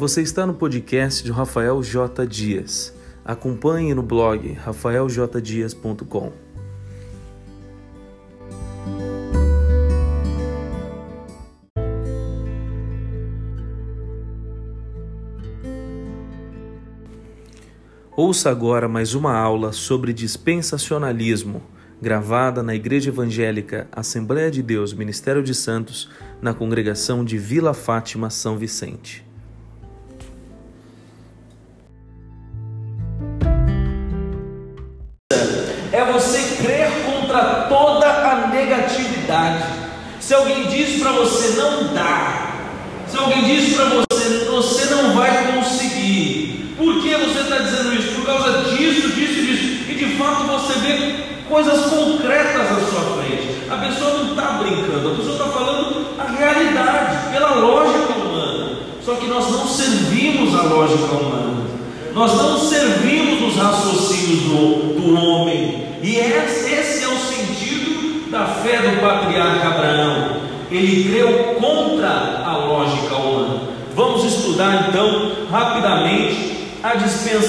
Você está no podcast de Rafael J. Dias. Acompanhe no blog rafaeljdias.com. Ouça agora mais uma aula sobre dispensacionalismo, gravada na Igreja Evangélica Assembleia de Deus Ministério de Santos, na congregação de Vila Fátima São Vicente.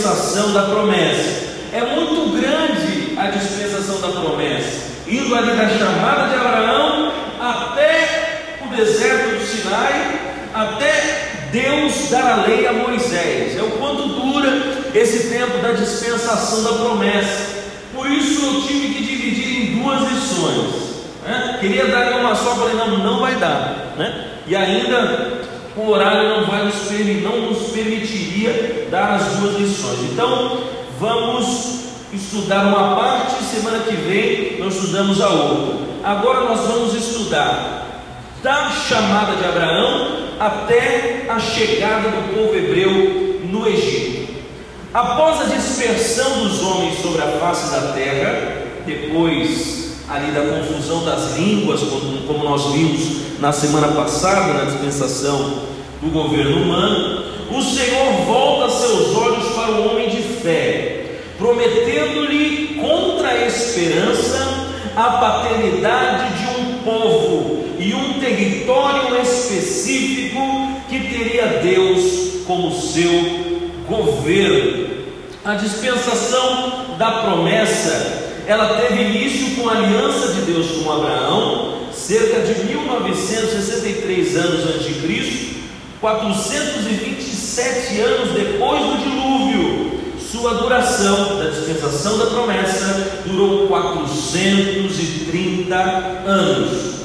Dispensação da promessa. É muito grande a dispensação da promessa, indo ali da chamada de Abraão até o deserto do Sinai, até Deus dar a lei a Moisés. É o quanto dura esse tempo da dispensação da promessa. Por isso eu tive que dividir em duas lições. Né? Queria dar uma só, falei, não, não vai dar. Né? E ainda o horário não, vai nos, não nos permitiria dar as duas lições. Então, vamos estudar uma parte, semana que vem nós estudamos a outra. Agora nós vamos estudar da chamada de Abraão até a chegada do povo hebreu no Egito. Após a dispersão dos homens sobre a face da terra, depois ali da confusão das línguas, como nós vimos na semana passada, na dispensação do governo humano, o Senhor volta seus olhos para o homem de fé, prometendo-lhe contra a esperança a paternidade de um povo e um território específico que teria Deus como seu governo. A dispensação da promessa, ela teve início com a aliança de Deus com Abraão, cerca de 1963 anos antes de Cristo, 427 anos depois do dilúvio. Sua duração da dispensação da promessa durou 430 anos.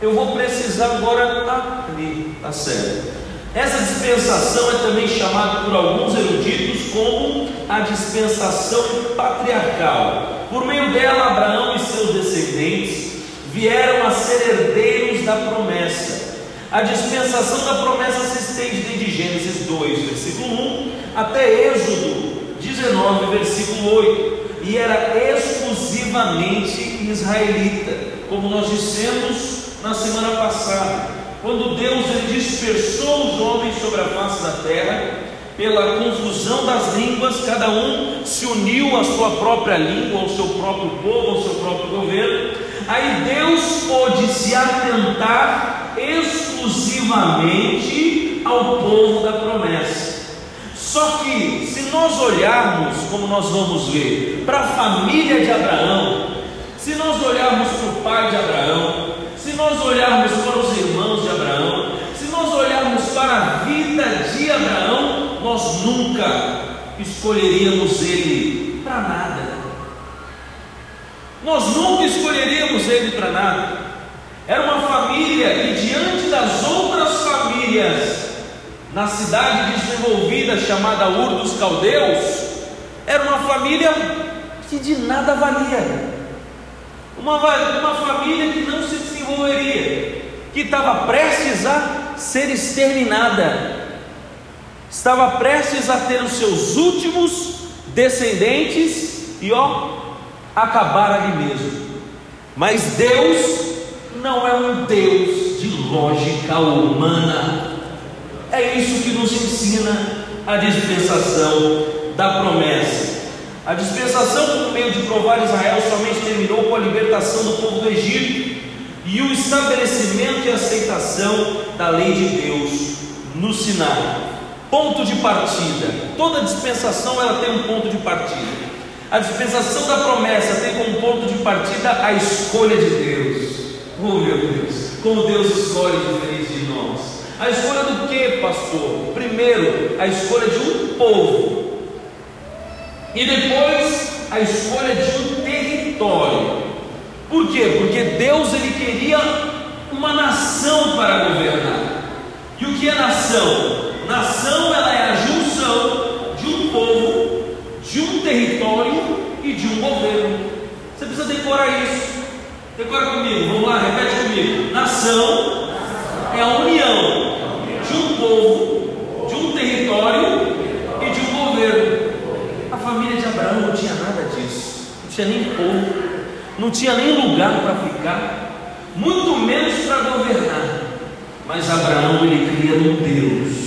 Eu vou precisar agora ali, tá certo. Essa dispensação é também chamada por alguns eruditos como a dispensação patriarcal. Por meio dela, Abraão e seus descendentes vieram a ser herdeiros da promessa. A dispensação da promessa se estende desde Gênesis 2, versículo 1, até Êxodo 19, versículo 8, e era exclusivamente israelita, como nós dissemos na semana passada quando Deus dispersou os homens sobre a face da terra, pela confusão das línguas, cada um se uniu à sua própria língua, ao seu próprio povo, ao seu próprio governo. Aí Deus pôde se atentar exclusivamente ao povo da promessa. Só que, se nós olharmos, como nós vamos ver, para a família de Abraão, se nós olharmos para o pai de Abraão, se nós olharmos para os irmãos de Abraão, se nós olharmos para a vida de Abraão, nós nunca escolheríamos ele para nada. Nós nunca escolheríamos ele para nada. Era uma família e diante das outras famílias na cidade desenvolvida chamada Ur dos Caldeus, era uma família que de nada valia. Uma, uma família que não se desenvolveria, que estava prestes a ser exterminada, estava prestes a ter os seus últimos descendentes e ó, acabar ali mesmo. Mas Deus não é um Deus de lógica humana. É isso que nos ensina a dispensação da promessa. A dispensação por meio de provar Israel somente terminou com a libertação do povo do Egito e o estabelecimento e aceitação da lei de Deus no Sinai. Ponto de partida. Toda dispensação ela tem um ponto de partida. A dispensação da promessa tem como ponto de partida a escolha de Deus. Oh meu Deus, como Deus escolhe diferente de nós. A escolha do que, pastor? Primeiro, a escolha de um povo. E depois, a escolha de um território. Por quê? Porque Deus ele queria uma nação para governar. E o que é nação? Nação ela é a junção de um povo, de um território e de um governo. Você precisa decorar isso. Decora comigo, vamos lá, repete comigo. Nação é a união de um povo, de um território e de um governo. A família de Abraão não tinha nada disso, não tinha nem povo, não tinha nem lugar para ficar, muito menos para governar. Mas Abraão ele cria num Deus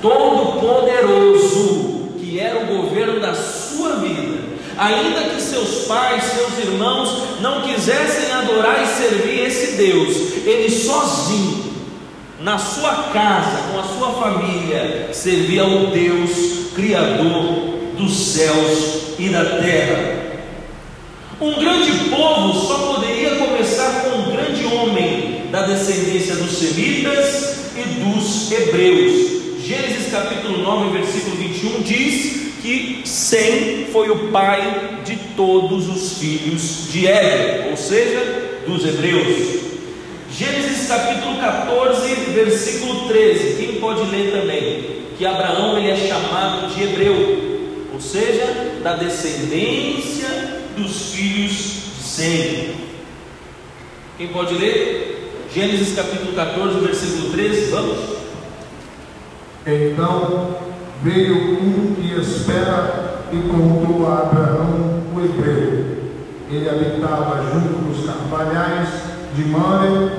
todo-poderoso, que era o governo da sua vida. Ainda que seus pais, seus irmãos não quisessem adorar e servir esse Deus, ele sozinho, na sua casa, com a sua família, servia ao Deus Criador dos céus e da terra. Um grande povo só poderia começar com um grande homem da descendência dos semitas e dos hebreus. Gênesis capítulo 9, versículo 21 diz que Sem foi o pai de todos os filhos de Éder, ou seja, dos hebreus. Gênesis capítulo 14, versículo 13. Quem pode ler também? Que Abraão ele é chamado de hebreu, ou seja, da descendência dos filhos de Sem. Quem pode ler? Gênesis capítulo 14, versículo 13, vamos. Então veio um que espera e contou a Abraão o hebreu. Ele habitava junto dos carvalhais de Mamre,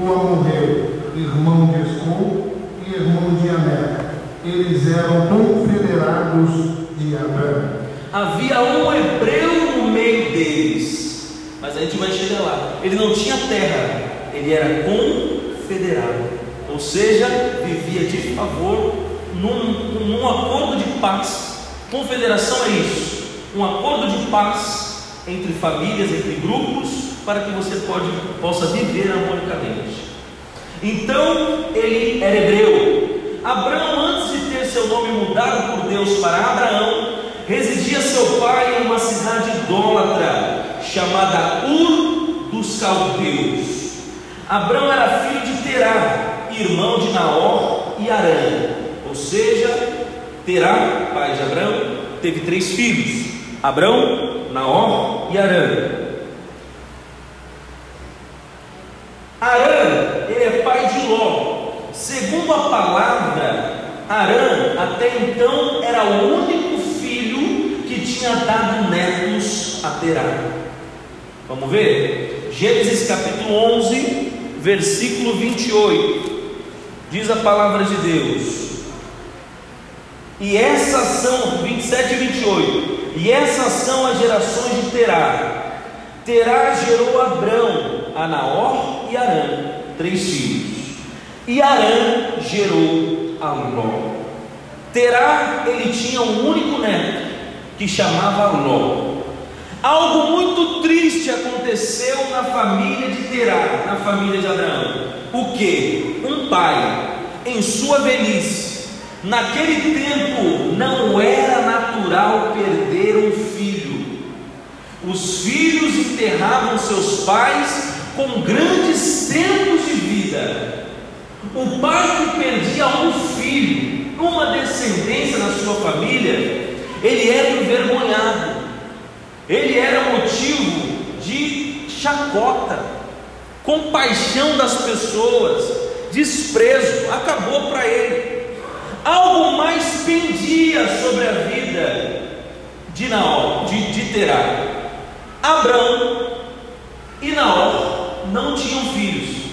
o amorreu, irmão de Escol e irmão de Ané. Eles eram confederados de Abraão. Havia um hebreu no meio deles, mas a gente vai chegar lá. Ele não tinha terra, ele era confederado, ou seja, vivia de favor num, num acordo de paz. Confederação é isso, um acordo de paz entre famílias, entre grupos, para que você pode, possa viver harmonicamente. Então ele era hebreu. Abraão, antes de ter seu nome mudado por Deus para Abraão, residia seu pai em uma cidade idólatra chamada Ur dos Caldeus. Abraão era filho de Terá, irmão de Naor e Arã. Ou seja, Terá, pai de Abraão, teve três filhos: Abraão, Naor e Arã. Arã, ele é pai de Ló. Segundo a palavra, Arã até então era o único filho que tinha dado netos a Terá. Vamos ver? Gênesis capítulo 11, versículo 28. Diz a palavra de Deus. E essas são, 27 e 28. E essas são as gerações de Terá. Terá gerou Abrão, a Naor e Arã, três filhos. E Arã gerou a Ló. Terá, ele tinha um único neto, que chamava Ló. Algo muito triste aconteceu na família de Terá, na família de Abraão. O que? Um pai, em sua velhice, naquele tempo não era natural perder um filho. Os filhos enterravam seus pais com grandes tempos de vida. O pai que perdia um filho, uma descendência na sua família, ele era envergonhado, ele era motivo de chacota, compaixão das pessoas, desprezo, acabou para ele. Algo mais pendia sobre a vida de Naor, de, de Terá. Abraão e Naor não tinham filhos.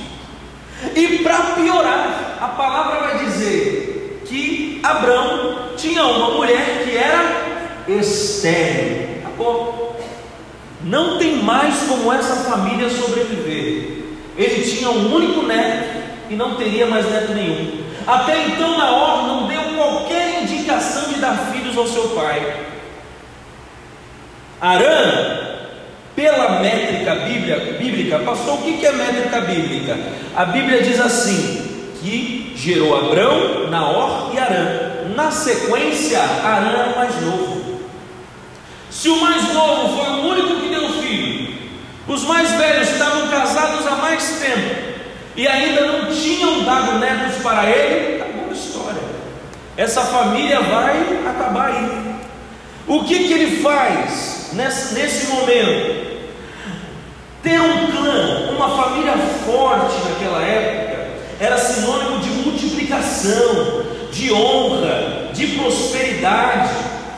E para piorar, a palavra vai dizer que Abraão tinha uma mulher que era estéril. Acabou. Não tem mais como essa família sobreviver. Ele tinha um único neto e não teria mais neto nenhum. Até então Naor não deu qualquer indicação de dar filhos ao seu pai. Arã, pela métrica bíblia, bíblica, pastor, o que é métrica bíblica? A Bíblia diz assim: que gerou Abrão, Naor e Arã. Na sequência, Arã é o mais novo. Se o mais novo foi o único os mais velhos estavam casados há mais tempo e ainda não tinham dado netos para ele, acabou a história. Essa família vai acabar aí. O que, que ele faz nesse, nesse momento? Ter um clã, uma família forte naquela época, era sinônimo de multiplicação, de honra, de prosperidade.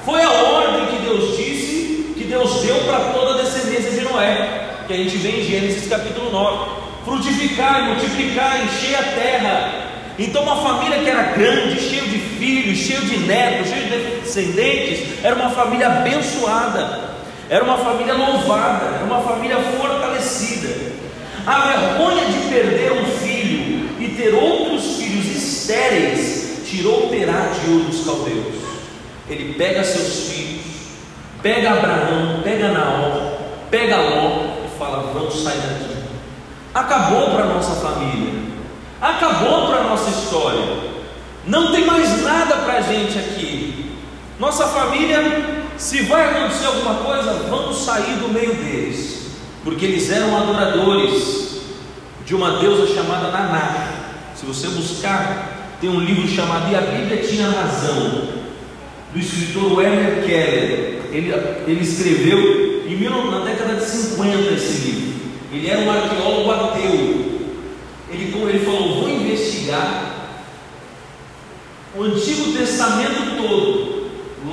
Foi a ordem que Deus disse, que Deus deu para toda a descendência de Noé, que a gente vê em Gênesis capítulo 9: frutificar, multiplicar, encher a terra. Então, uma família que era grande, cheia de filhos, cheia de netos, cheia de descendentes, era uma família abençoada. Era uma família louvada, era uma família fortalecida. A vergonha de perder um filho e ter outros filhos estéreis tirou Terá de Ur dos caldeus. Ele pega seus filhos, pega Abraão, pega Naor, pega Ló fala: Vamos sair daqui. Acabou para a nossa família, acabou para a nossa história. Não tem mais nada para a gente aqui. Nossa família se vai acontecer alguma coisa, vamos sair do meio deles, porque eles eram adoradores de uma deusa chamada Naná. Se você buscar, tem um livro chamado E a Bíblia Tinha Razão, do escritor Werner Keller. Ele, ele escreveu em, na década de 50 esse livro. Ele era um arqueólogo ateu. Ele, ele falou: Vou investigar o Antigo Testamento todo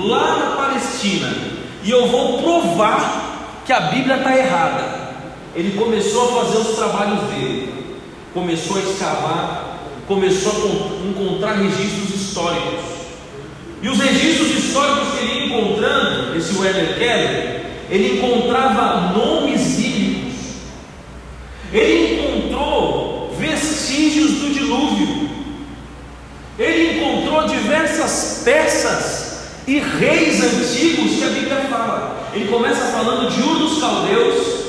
lá na Palestina e eu vou provar que a Bíblia está errada. Ele começou a fazer os trabalhos dele, começou a escavar, começou a encontrar registros históricos. E os registros históricos que ele ia encontrando, esse Weber Keller, ele encontrava nomes bíblicos, ele encontrou vestígios do dilúvio, ele encontrou diversas peças e reis antigos que a Bíblia fala. Ele começa falando de Ur dos Caldeus,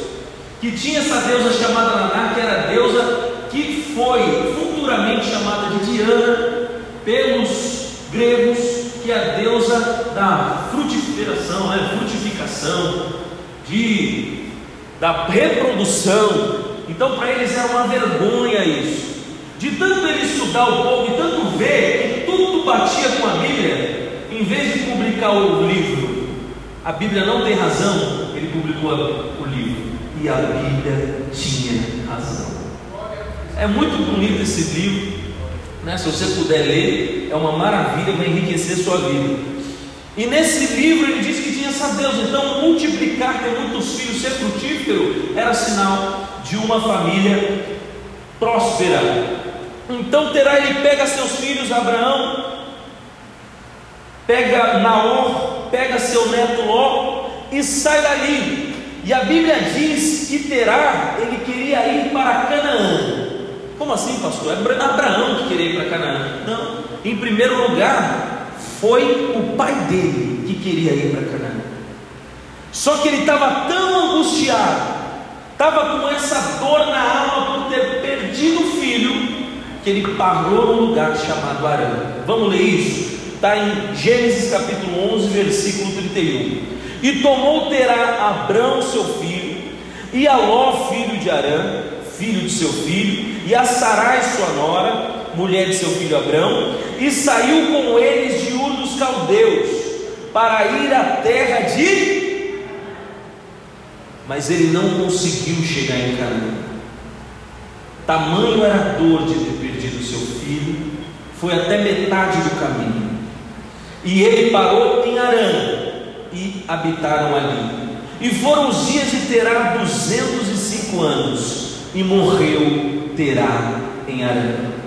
que tinha essa deusa chamada Naná, que era a deusa que foi futuramente chamada de Diana pelos gregos, que é a deusa da frutificação, né? frutificação, de, da reprodução. Então, para eles era uma vergonha isso. De tanto ele estudar o povo e tanto ver que tudo batia com a Bíblia, em vez de publicar o livro, a Bíblia não tem razão, ele publicou o livro. E a Bíblia tinha razão. É muito bonito esse livro, né? se você puder ler, é uma maravilha, vai enriquecer sua vida. E nesse livro ele diz que tinha essa Deus, então multiplicar, ter muitos filhos, ser frutífero, era sinal de uma família próspera. Então terá ele pega seus filhos, Abraão, pega Naor, pega seu neto Ló e sai dali. E a Bíblia diz que Terá, ele queria ir para Canaã. Como assim, pastor? É Abraão que queria ir para Canaã. Não. Em primeiro lugar, foi o pai dele que queria ir para Canaã. Só que ele estava tão angustiado, estava com essa dor na alma por ter perdido o filho, que ele parou num lugar chamado Arã. Vamos ler isso? está em Gênesis capítulo 11, versículo 31. E tomou Terá Abrão, seu filho, e a Ló, filho de Arã, filho de seu filho, e a Sarai, sua nora, mulher de seu filho Abrão, e saiu com eles de Ur dos Caldeus, para ir à terra de. Mas ele não conseguiu chegar em Canaã. Tamanho era a dor de ter perdido seu filho, foi até metade do caminho. E ele parou em Arã e habitaram ali. E foram os dias de Terá 205 anos, e morreu Terá em Arã.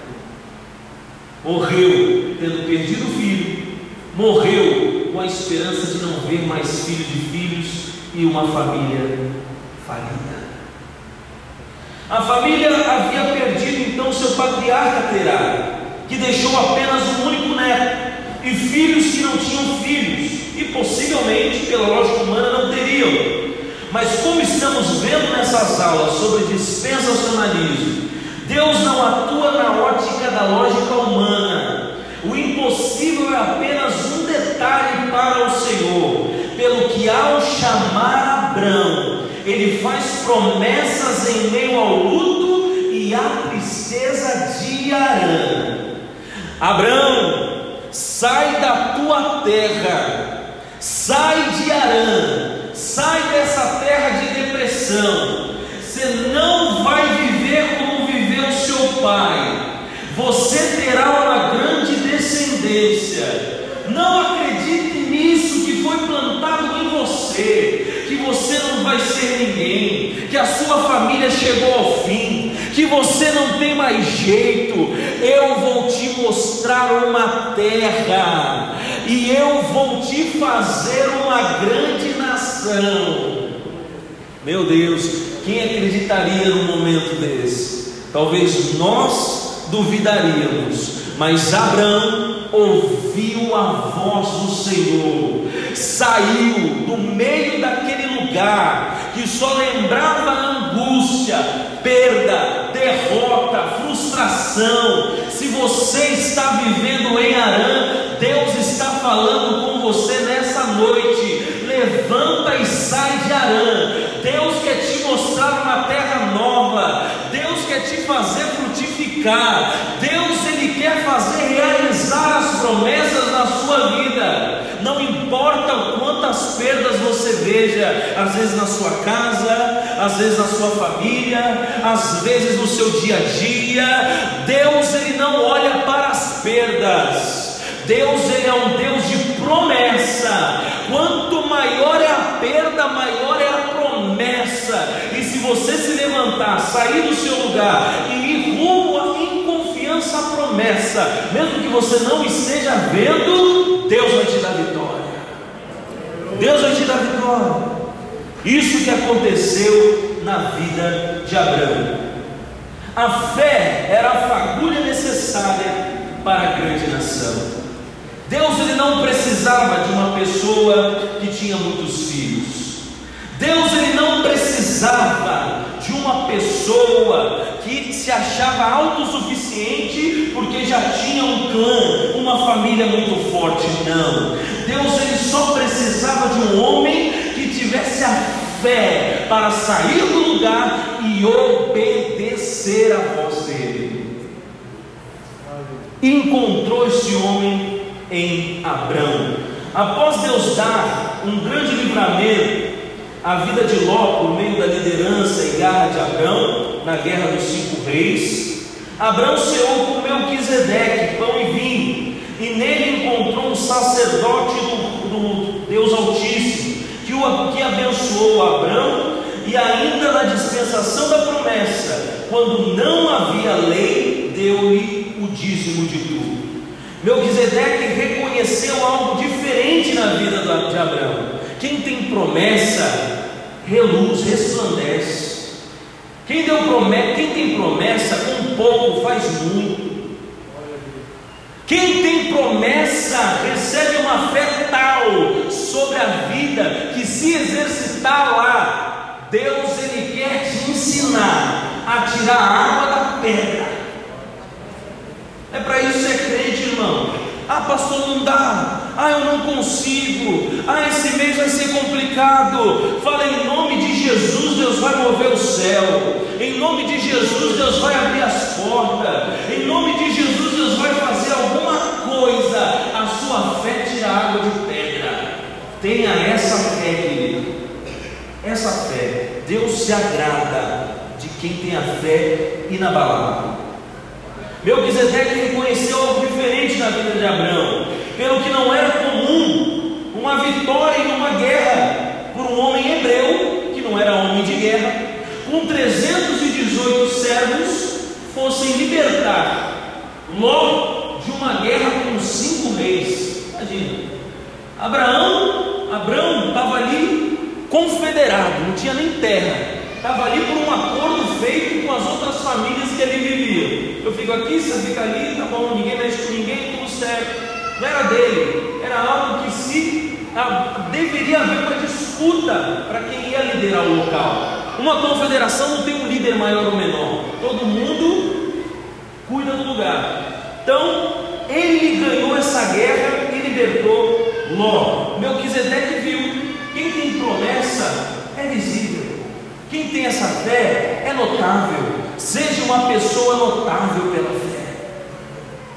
Morreu tendo perdido o filho, morreu com a esperança de não ver mais filhos de filhos e uma família falida. A família havia perdido então seu patriarca Terá, que deixou apenas um único neto e filhos que não tinham filhos, e possivelmente, pela lógica humana, não teriam. Mas como estamos vendo nessas aulas sobre dispensacionalismo, Deus não atua na ótica da lógica humana. O impossível é apenas um detalhe para o Senhor, pelo que ao chamar Abraão, ele faz promessas em meio ao luto e à tristeza de Arã. Abraão, sai da tua terra, sai de Arã, sai dessa terra de depressão. Você não vai viver como viveu seu pai. Você terá uma grande descendência. Não acredite nisso que foi plantado em você, que você não vai ser ninguém, que a sua família chegou ao fim, que você não tem mais jeito. Eu vou te mostrar uma terra e eu vou te fazer uma grande nação. Meu Deus, quem acreditaria num momento desse? Talvez nós duvidaríamos, mas Abraão ouviu a voz do Senhor, saiu do meio daquele lugar que só lembrava angústia, perda, derrota, frustração. Se você está vivendo em Arã, Deus está falando com você nessa noite. Levanta e sai de Arã. Deus quer te mostrar uma terra nova. Quer te fazer frutificar. Deus ele quer fazer realizar as promessas na sua vida. Não importa quantas perdas você veja, às vezes na sua casa, às vezes na sua família, às vezes no seu dia a dia. Deus ele não olha para as perdas. Deus ele é um Deus de promessa. Quanto maior é a perda, maior é a promessa. Você se levantar, sair do seu lugar e ir rumo em confiança à promessa, mesmo que você não esteja vendo, Deus vai te dar vitória. Deus vai te dar vitória. Isso que aconteceu na vida de Abraão. A fé era a fagulha necessária para a grande nação. Deus ele não precisava de uma pessoa que tinha muitos filhos. Deus ele não precisava de uma pessoa que se achava autossuficiente porque já tinha um clã, uma família muito forte. Não. Deus ele só precisava de um homem que tivesse a fé para sair do lugar e obedecer a voz dele. Encontrou esse homem em Abrão. Após Deus dar um grande livramento à vida de Ló por meio da liderança e garra de Abrão na guerra dos cinco reis, Abrão ceou com Melquisedeque, pão e vinho, e nele encontrou um sacerdote do, do Deus Altíssimo, que, o, que abençoou Abrão, e ainda na dispensação da promessa, quando não havia lei, deu-lhe o dízimo de tudo. Melquisedeque reconheceu algo diferente na vida de Abraão. Quem tem promessa, reluz, resplandece. Quem, deu promessa, quem tem promessa, com pouco faz muito. Quem tem promessa recebe uma fé tal sobre a vida que se exercitar lá, Deus ele quer te ensinar a tirar a água da pedra. É para isso é crente, irmão. Ah, pastor, não dá. Ah, eu não consigo. Ah, esse mês vai ser complicado. Fala em nome de Jesus, Deus vai mover o céu. Em nome de Jesus, Deus vai abrir as portas. Em nome de Jesus, Deus vai fazer alguma coisa. A sua fé tira água de pedra. Tenha essa fé, querido. Essa fé. Deus se agrada de quem tem a fé inabalável. Melquisedeque reconheceu algo diferente na vida de Abraão, pelo que não era comum uma vitória em uma guerra por um homem hebreu, que não era homem de guerra, com 318 servos, fossem libertar logo de uma guerra com cinco reis. Imagina, Abraão, Abraão estava ali confederado, não tinha nem terra, estava ali por um acordo feito com as outras famílias que ele vivia. Eu fico aqui, você fica ali, tá bom, ninguém mexe com ninguém, tudo certo. Não era dele, era algo que se ah, deveria haver uma disputa para quem ia liderar o local. Uma confederação não tem um líder maior ou menor, todo mundo cuida do lugar. Então, ele ganhou essa guerra e libertou Ló. Melquisedeque viu. Quem tem promessa é visível. Quem tem essa fé é notável. Seja uma pessoa notável pela fé.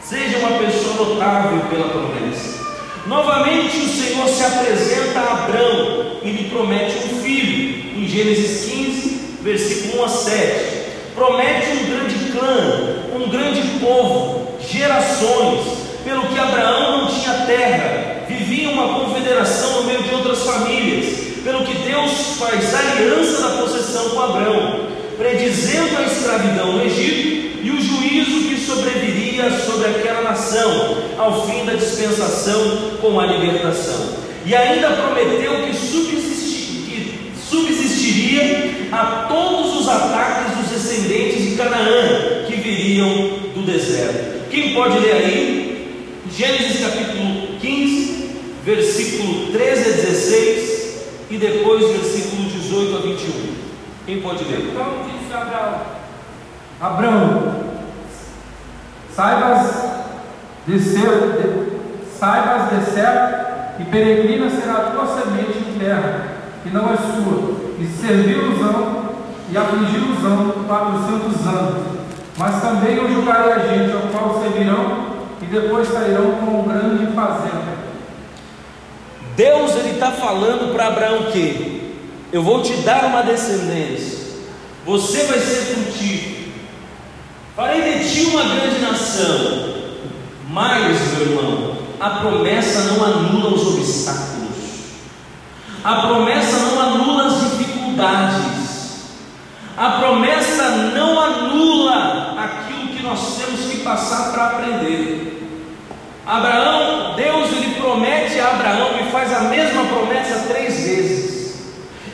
Seja uma pessoa notável pela promessa. Novamente o Senhor se apresenta a Abraão e lhe promete um filho. Em Gênesis 15, versículo 1 a 7. Promete um grande clã, um grande povo, gerações, pelo que Abraão não tinha terra, vivia uma confederação no meio de outras famílias, pelo que Deus faz aliança da possessão com Abraão, predizendo a escravidão no Egito e o juízo que sobreviria sobre aquela nação ao fim da dispensação com a libertação. E ainda prometeu que, que subsistiria a todos os ataques dos descendentes de Canaã que viriam do deserto. Quem pode ler aí? Gênesis capítulo 15, versículo 13 a 16 e depois versículo 18 a 21. Quem pode ler? Então disse Abraão: Abraão, saibas descer, de, saibas descer e peregrina será a tua semente em terra, que não é sua, e servi-los-ão e afligi-los-ão quatrocentos anos. Mas também eu julgarei a gente ao qual servirão e depois sairão com um grande fazenda. Deus ele está falando para Abraão que eu vou te dar uma descendência, você vai ser frutífero, farei de ti uma grande nação. Mas, meu irmão, a promessa não anula os obstáculos, a promessa não anula as dificuldades, a promessa não anula aquilo que nós temos que passar para aprender. Abraão, Deus ele promete a Abraão e faz a mesma promessa três vezes,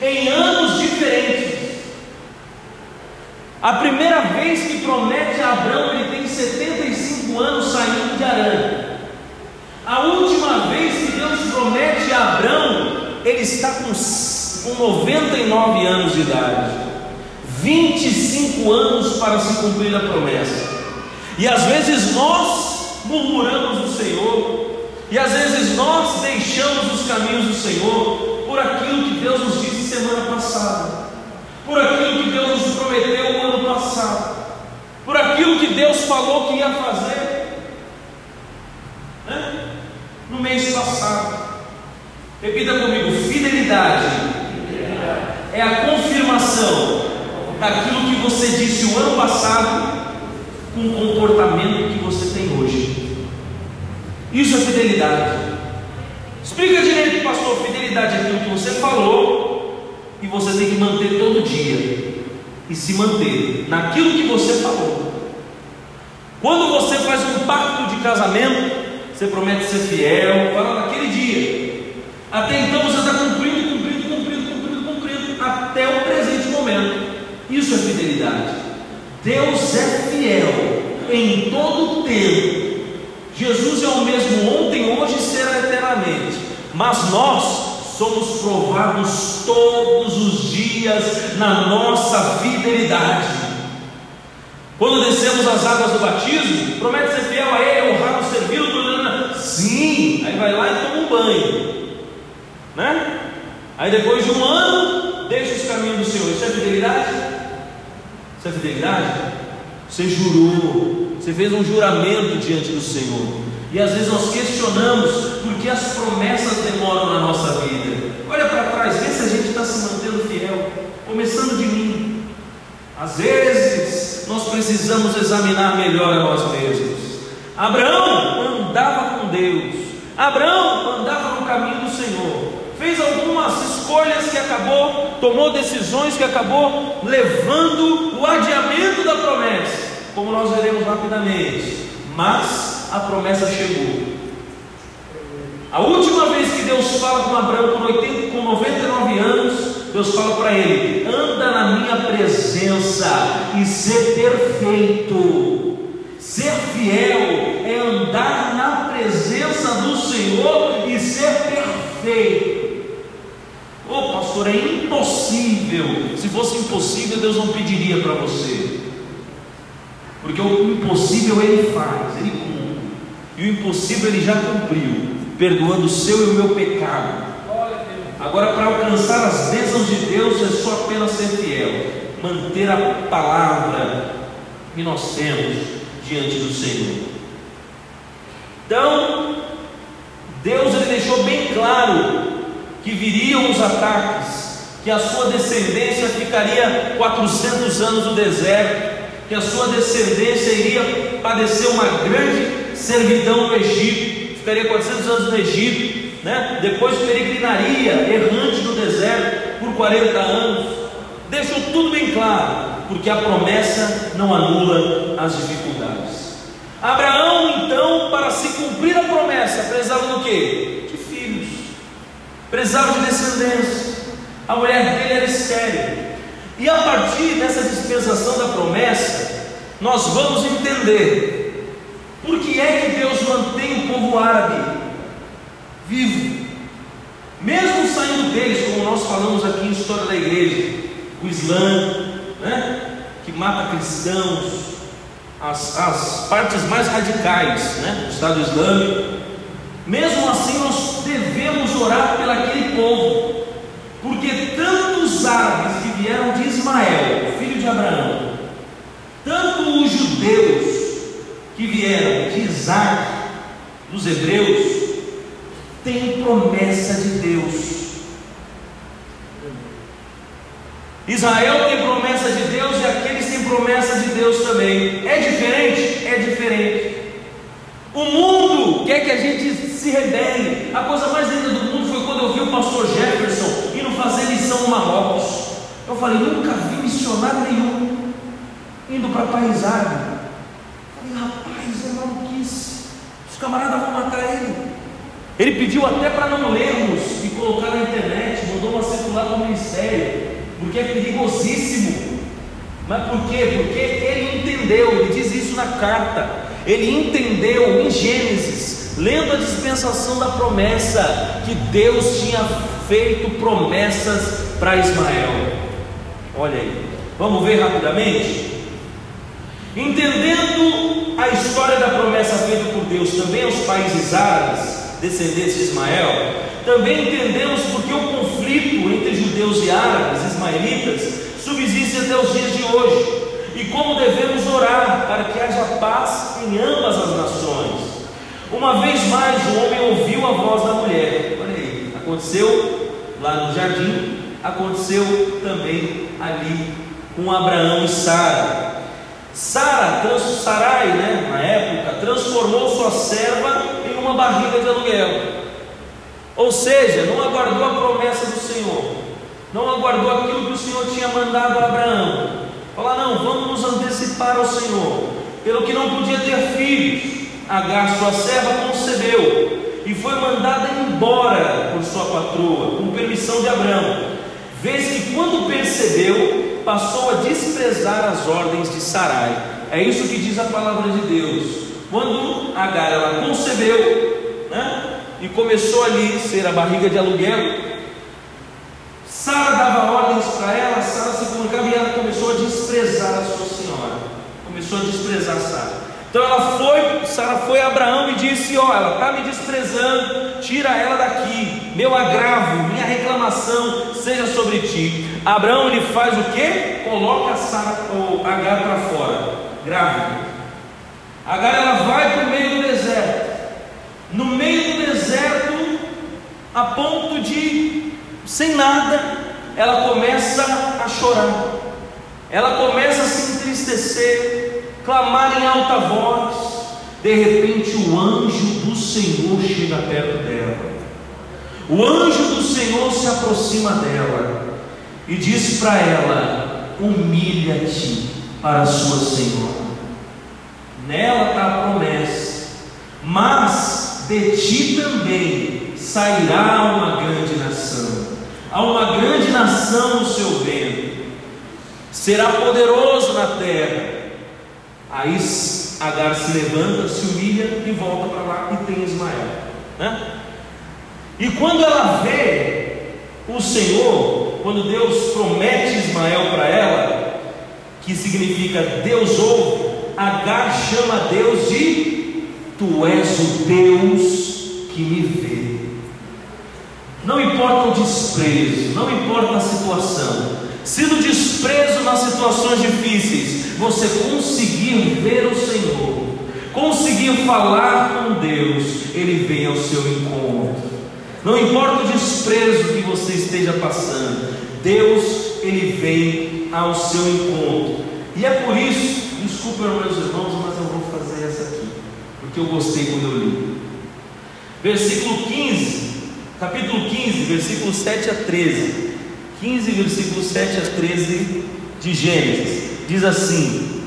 em anos diferentes. A primeira vez que promete a Abraão, ele tem 75 anos saindo de Arã. A última vez que Deus promete a Abraão, ele está com, com 99 anos de idade. 25 anos para se cumprir a promessa. E às vezes nós murmuramos do Senhor, e às vezes nós deixamos os caminhos do Senhor por aquilo que Deus nos disse semana passada, por aquilo que Deus nos prometeu o ano passado, por aquilo que Deus falou que ia fazer né? no mês passado. Repita comigo: fidelidade é a confirmação daquilo que você disse o ano passado com o comportamento que você tem hoje. Isso é fidelidade. Explica direito, pastor. Fidelidade é aquilo que você falou e você tem que manter todo dia e se manter naquilo que você falou. Quando você faz um pacto de casamento, você promete ser fiel, fala naquele dia. Até então você está cumprindo, cumprindo, cumprindo, cumprindo, cumprindo, até o presente momento. Isso é fidelidade. Deus é fiel em todo o tempo. Jesus é o mesmo ontem, hoje e será eternamente. Mas nós somos provados todos os dias na nossa fidelidade. Quando descemos as águas do batismo, promete ser fiel a Ele, honrar, servi-lo. Sim, aí vai lá e toma um banho, né? Aí depois de um ano, deixa os caminhos do Senhor. Isso é fidelidade? Isso é fidelidade? Você jurou, você fez um juramento diante do Senhor. E às vezes nós questionamos por que as promessas demoram na nossa vida. Olha para trás, vê se a gente está se mantendo fiel, começando de mim. Às vezes nós precisamos examinar melhor a nós mesmos. Abraão andava com Deus, Abraão andava no caminho do Senhor fez algumas escolhas que acabou, tomou decisões que acabou levando o adiamento da promessa, como nós veremos rapidamente. Mas a promessa chegou. A última vez que Deus fala com Abraão com, 80, com 99 anos, Deus fala para ele: anda na minha presença e ser perfeito. Ser fiel é andar na presença do Senhor e ser perfeito. Ô oh, pastor, é impossível. Se fosse impossível, Deus não pediria para você. Porque o impossível Ele faz, Ele cumpre. E o impossível Ele já cumpriu, perdoando o seu e o meu pecado. Agora, para alcançar as bênçãos de Deus, é só apenas ser fiel, manter a palavra que nós temos diante do Senhor. Então, Deus ele deixou bem claro que viriam os ataques, que a sua descendência ficaria 400 anos no deserto, que a sua descendência iria padecer uma grande servidão no Egito, ficaria 400 anos no Egito, né? depois peregrinaria errante no deserto por 40 anos. Deixou tudo bem claro, porque a promessa não anula as dificuldades. Abraão, então, para se cumprir a promessa, precisava do que? De filhos, precisava de descendência. A mulher dele era estéril. E a partir dessa dispensação da promessa, nós vamos entender por que é que Deus mantém o povo árabe vivo, mesmo saindo deles, como nós falamos aqui em História da Igreja, o Islã, né, que mata cristãos, as, as partes mais radicais né, do Estado Islâmico. Mesmo assim, nós devemos orar pelaquele povo, porque tantos árabes que vieram de Ismael, filho de Abraão, tanto os judeus que vieram de Isaac, dos hebreus, têm promessa de Deus. Israel tem promessa de Deus e aqueles têm promessa de Deus também. É diferente? É diferente. O mundo quer que a gente se rebele. A coisa mais linda do mundo foi quando eu vi o pastor Jefferson indo fazer missão no Marrocos. Eu falei, nunca vi missionário nenhum indo para país árabe. Falei, rapaz, é maluquice. Os camaradas vão matar ele. Ele pediu até para não lermos e colocar na internet, mandou uma circular para o ministério porque é perigosíssimo. Mas por quê? Porque ele entendeu, ele diz isso na carta. Ele entendeu em Gênesis, lendo a dispensação da promessa, que Deus tinha feito promessas para Ismael. Olha aí, vamos ver rapidamente? Entendendo a história da promessa feita por Deus também aos países árabes, descendentes de Ismael, também entendemos porque o conflito entre judeus e árabes, ismaelitas, subsiste até os dias de hoje, e como devemos orar para que haja paz em ambas as nações. Uma vez mais, o homem ouviu a voz da mulher. Olha aí, aconteceu lá no jardim, aconteceu também ali com Abraão e Sara. Sara, Sarai, né, na época, transformou sua serva uma barriga de aluguel. Ou seja, não aguardou a promessa do Senhor, não aguardou aquilo que o Senhor tinha mandado a Abraão. Falar, não, vamos nos antecipar ao Senhor, pelo que não podia ter filhos. Agar, sua serva, concebeu e foi mandada embora por sua patroa, com permissão de Abraão. Vês que quando percebeu, passou a desprezar as ordens de Sarai. É isso que diz a palavra de Deus. Quando Agar ela concebeu, né? e começou ali ser a barriga de aluguel. Sara dava ordens para ela, Sara se comunicava e ela começou a desprezar a sua senhora. Começou a desprezar Sara. Então ela foi, Sara foi a Abraão e disse: Ó, ela está me desprezando, tira ela daqui, meu agravo, minha reclamação seja sobre ti. Abraão ele faz o que? Coloca Sara ou Agar para fora, grávida. Agar ela vai para o meio do deserto no meio do deserto, a ponto de, sem nada, ela começa a chorar, ela começa a se entristecer, clamar em alta voz. De repente, o anjo do Senhor chega perto dela. O anjo do Senhor se aproxima dela e diz para ela: Humilha-te para a sua Senhora. Nela está a promessa, mas de ti também sairá uma grande nação, há uma grande nação no seu ventre, será poderoso na terra. Aí Agar se levanta, se humilha e volta para lá e tem Ismael. Né? E quando ela vê o Senhor, quando Deus promete Ismael para ela, que significa Deus ouve, Agar chama Deus de Tu és o Deus que me vê. Não importa o desprezo, não importa a situação, se no desprezo nas situações difíceis você conseguir ver o Senhor, conseguir falar com Deus, Ele vem ao seu encontro. Não importa o desprezo que você esteja passando, Deus, Ele vem ao seu encontro. E é por isso, desculpa meus irmãos, mas eu vou fazer essa aqui, porque eu gostei quando eu li. Versículo 15, capítulo 15, versículo 7 a 13. 15, versículo 7 a 13 de Gênesis. Diz assim: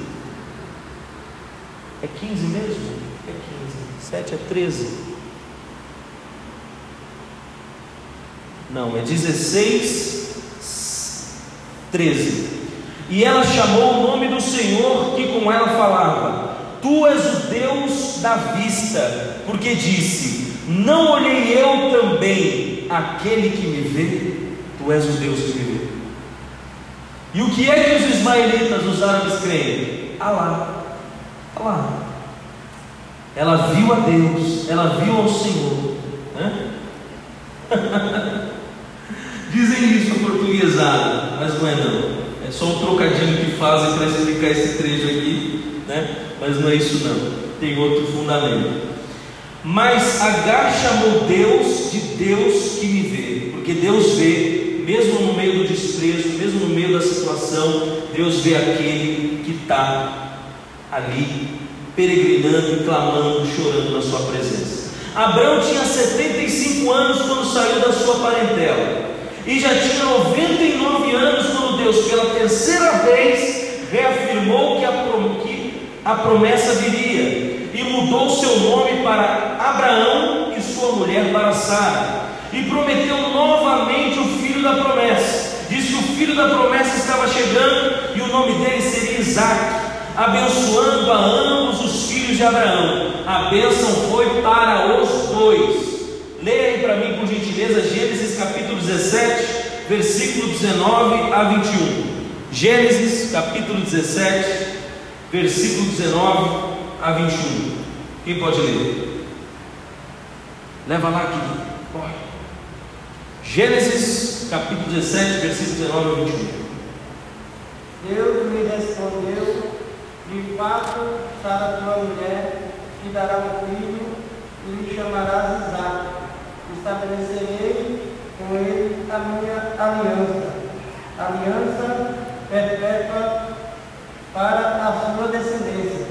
É 15 mesmo? É 15. 7 a 13. Não, é 16, 13. E ela chamou o nome do Senhor que com ela falava: Tu és o Deus da vista, porque disse: Não olhei eu também aquele que me vê, Tu és o Deus que me vê. E o que é que os ismaelitas, os árabes creem? Alá, Alá. Ela viu a Deus, ela viu ao Senhor. Né? Dizem isso portuguesado, mas não é não. É só um trocadilho que fazem para explicar esse trecho aqui, né? Mas não é isso não. Tem outro fundamento. Mas Agar chamou Deus de Deus que me vê, porque Deus vê, mesmo no meio do desprezo, mesmo no meio da situação, Deus vê aquele que está ali, peregrinando clamando, chorando na sua presença. Abraão tinha 75 anos quando saiu da sua parentela, e já tinha 99 anos quando Deus, pela terceira vez, reafirmou que a, que a promessa viria, e mudou seu nome para Abraão e sua mulher para Sara, e prometeu novamente o filho da promessa. Disse que o filho da promessa estava chegando e o nome dele seria Isaac, abençoando a ambos os filhos de Abraão. A bênção foi para os dois. Leia aí para mim, por gentileza, Gênesis capítulo 17, versículo 19 a 21. Gênesis capítulo 17, versículo 19 a 21. Quem pode ler? Leva lá aqui. Corre. Gênesis capítulo 17, versículo 19 a 21. Deus me respondeu: De fato, Sara tua mulher te dará um filho e lhe chamarás Isaac. Estabelecerei com ele a minha aliança, aliança perpétua para a sua descendência.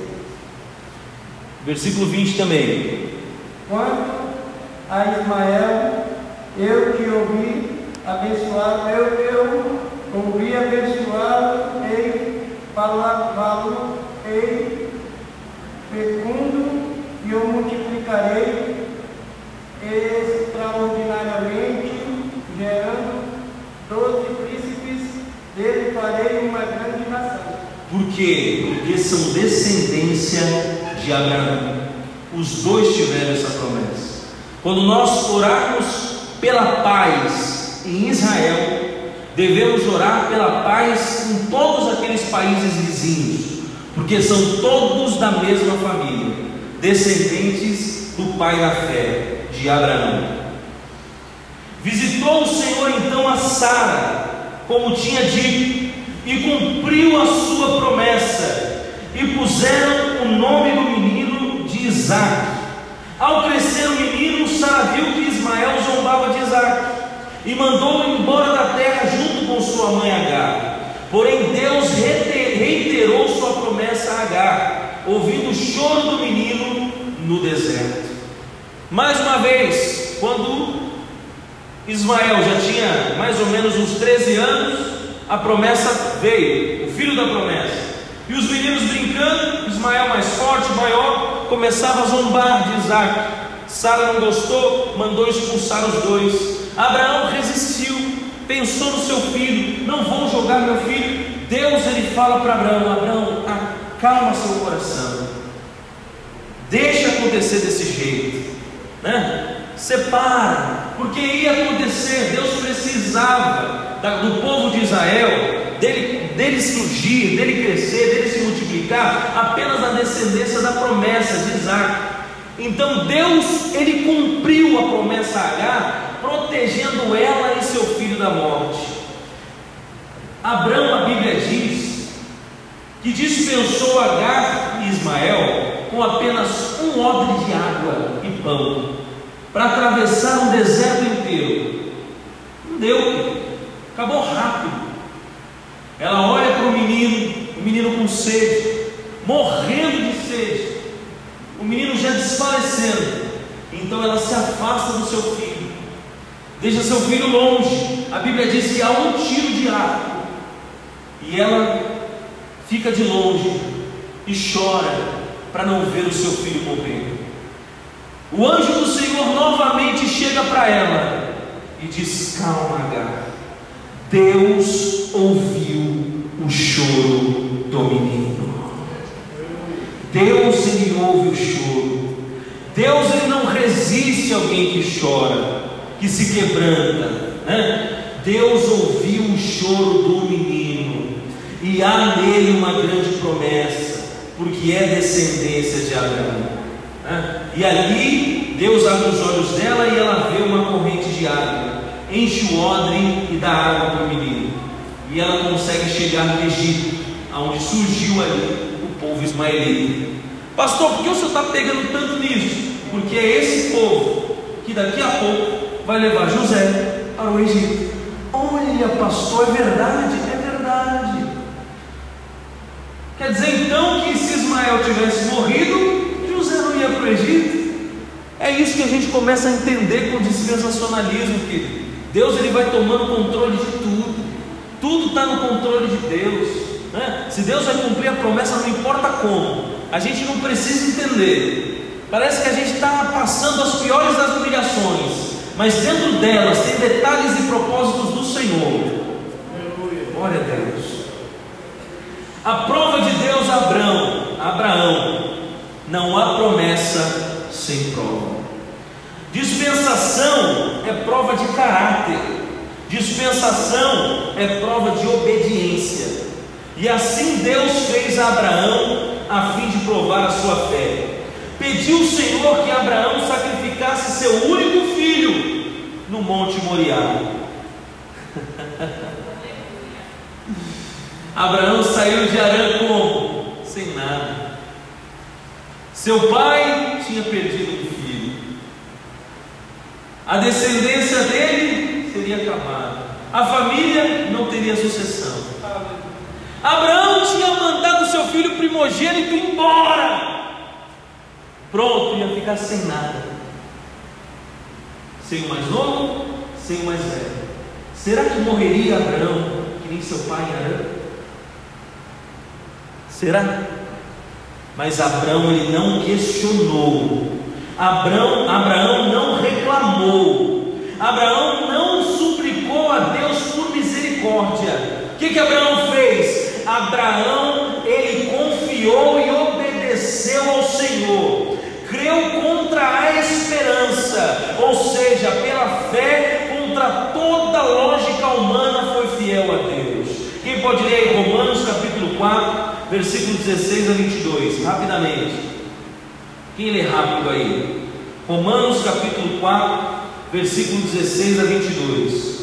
Versículo 20 também. Quanto a Ismael, eu te ouvi abençoar, eu, eu ouvi abençoá-lo e falá-lo e fecundo e o multiplicarei extraordinariamente, gerando doze príncipes, dele farei uma grande nação. Por quê? Porque são descendência de Abraão. Os dois tiveram essa promessa. Quando nós orarmos pela paz em Israel, devemos orar pela paz em todos aqueles países vizinhos, porque são todos da mesma família, descendentes do pai da fé, de Abraão. Visitou o Senhor então a Sara, como tinha dito, e cumpriu a sua promessa, e puseram o nome do menino de Isaac. Ao crescer o menino, Sara viu que Ismael zombava de Isaac, e mandou-o embora da terra junto com sua mãe Agar. Porém, Deus reiterou sua promessa a Agar, ouvindo o choro do menino no deserto. Mais uma vez, quando Ismael já tinha mais ou menos uns 13 anos, a promessa veio, o filho da promessa. E os meninos brincando, Ismael mais forte, maior, começava a zombar de Isaac. Sara não gostou, mandou expulsar os dois. Abraão resistiu, pensou no seu filho, não vou jogar meu filho. Deus ele fala para Abraão: Abraão, acalma seu coração, deixa acontecer desse jeito, né? separa, porque ia acontecer, Deus precisava do povo de Israel, dele, dele surgir, dele crescer, dele se multiplicar, apenas na descendência da promessa de Isaac. Então Deus, ele cumpriu a promessa a Agar, protegendo ela e seu filho da morte. Abraão, a Bíblia diz, que dispensou Agar e Ismael com apenas um odre de água e pão para atravessar um deserto inteiro. Não deu, acabou rápido. Ela olha para o menino, o menino com sede, morrendo de sede, o menino já desfalecendo. Então ela se afasta do seu filho, deixa seu filho longe. A Bíblia diz que há um tiro de arco, e ela fica de longe e chora para não ver o seu filho morrer. O anjo do Senhor novamente chega para ela e diz: Calma, Agar. Deus ouviu o choro do menino. Deus ele ouve o choro. Deus ele não resiste a alguém que chora, que se quebranta. Né? Deus ouviu o choro do menino e há nele uma grande promessa, porque é descendência de Abraão. Né? E ali Deus abre os olhos dela e ela vê uma corrente de água, enche o odre e dá água para o menino. E ela consegue chegar no Egito, onde surgiu ali o povo ismaelita. Pastor, por que o senhor está pegando tanto nisso? Porque é esse povo que daqui a pouco vai levar José para o Egito. Olha, pastor, é verdade, é verdade. Quer dizer então que se Ismael tivesse morrido, para o Egito? É isso que a gente começa a entender com o dispensacionalismo, que Deus ele vai tomando controle de tudo, tudo está no controle de Deus. Né? Se Deus vai cumprir a promessa, não importa como, a gente não precisa entender. Parece que a gente está passando as piores das humilhações, mas dentro delas tem detalhes e propósitos do Senhor. Glória a Deus. A prova de Deus a Abraão, Abraão não há promessa sem prova. Dispensação é prova de caráter. Dispensação é prova de obediência. E assim Deus fez a Abraão a fim de provar a sua fé. Pediu o Senhor que Abraão sacrificasse seu único filho no Monte Moriá. Abraão saiu de Arã como? Sem nada. Seu pai tinha perdido um filho. A descendência dele seria acabada. A família não teria sucessão. Abraão tinha mandado seu filho primogênito embora. Pronto, ia ficar sem nada. Sem o mais novo, sem o mais velho. Será que morreria Abraão que nem seu pai Arã? Será? Mas Abraão ele não questionou. Abraão, Abraão não reclamou. Abraão não suplicou a Deus por misericórdia. O que, que Abraão fez? Abraão ele confiou e obedeceu ao Senhor. Creu contra a esperança, ou seja, pela fé contra toda lógica humana foi fiel a Deus. Quem pode ler Romanos capítulo 4, versículo 16 a 22, rapidamente. Quem lê rápido aí? Romanos capítulo 4, versículo 16 a 22.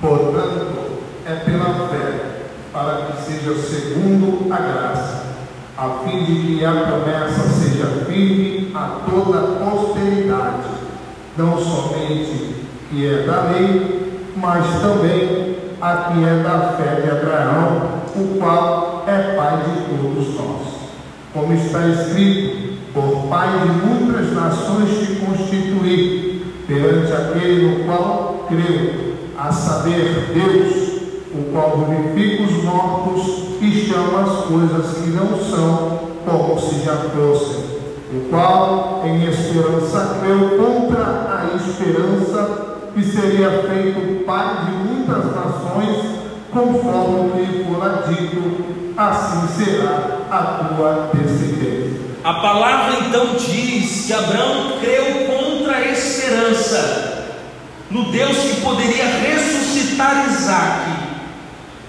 Portanto, é pela fé, para que seja segundo a graça, a fim de que a promessa seja firme a toda a posteridade não somente que é da lei, mas também a que é da fé de Abraão, o qual é pai de todos nós. Como está escrito, por pai de muitas nações te constituí, perante aquele no qual creu, a saber, Deus, o qual vivifica os mortos e chama as coisas que não são como se já fossem o qual em esperança creu contra a esperança que seria feito pai de muitas nações, conforme lhe fora dito, assim será a tua descendência. A palavra então diz que Abraão creu contra a esperança no Deus que poderia ressuscitar Isaac.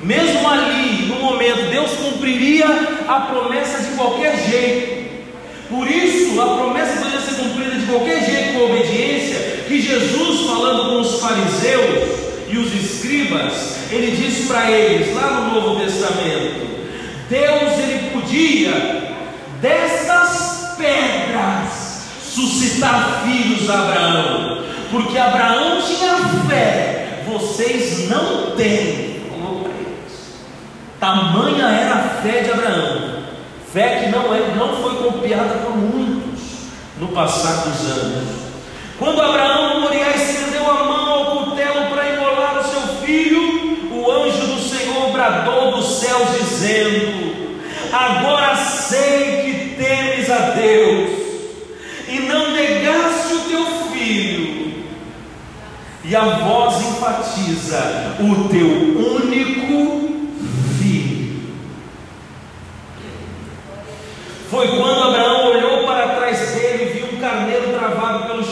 Mesmo ali, no momento, Deus cumpriria a promessa de qualquer jeito. Por isso, a promessa poderia ser cumprida de qualquer jeito com obediência, que Jesus, falando com os fariseus e os escribas, ele disse para eles, lá no Novo Testamento, Deus ele podia destas pedras suscitar filhos a Abraão, porque Abraão tinha fé, vocês não têm. Tamanha era a fé de Abraão, fé que não, é, não foi copiada por muitos no passar dos anos. Quando Abraão Moriá estendeu a mão ao cutelo para imolar o seu filho, o anjo do Senhor bradou dos céus, dizendo: Agora sei que temes a Deus e não negaste o teu filho. E a voz enfatiza: o teu único filho. Foi quando Abraão olhou para trás dele e viu um carneiro travado pelo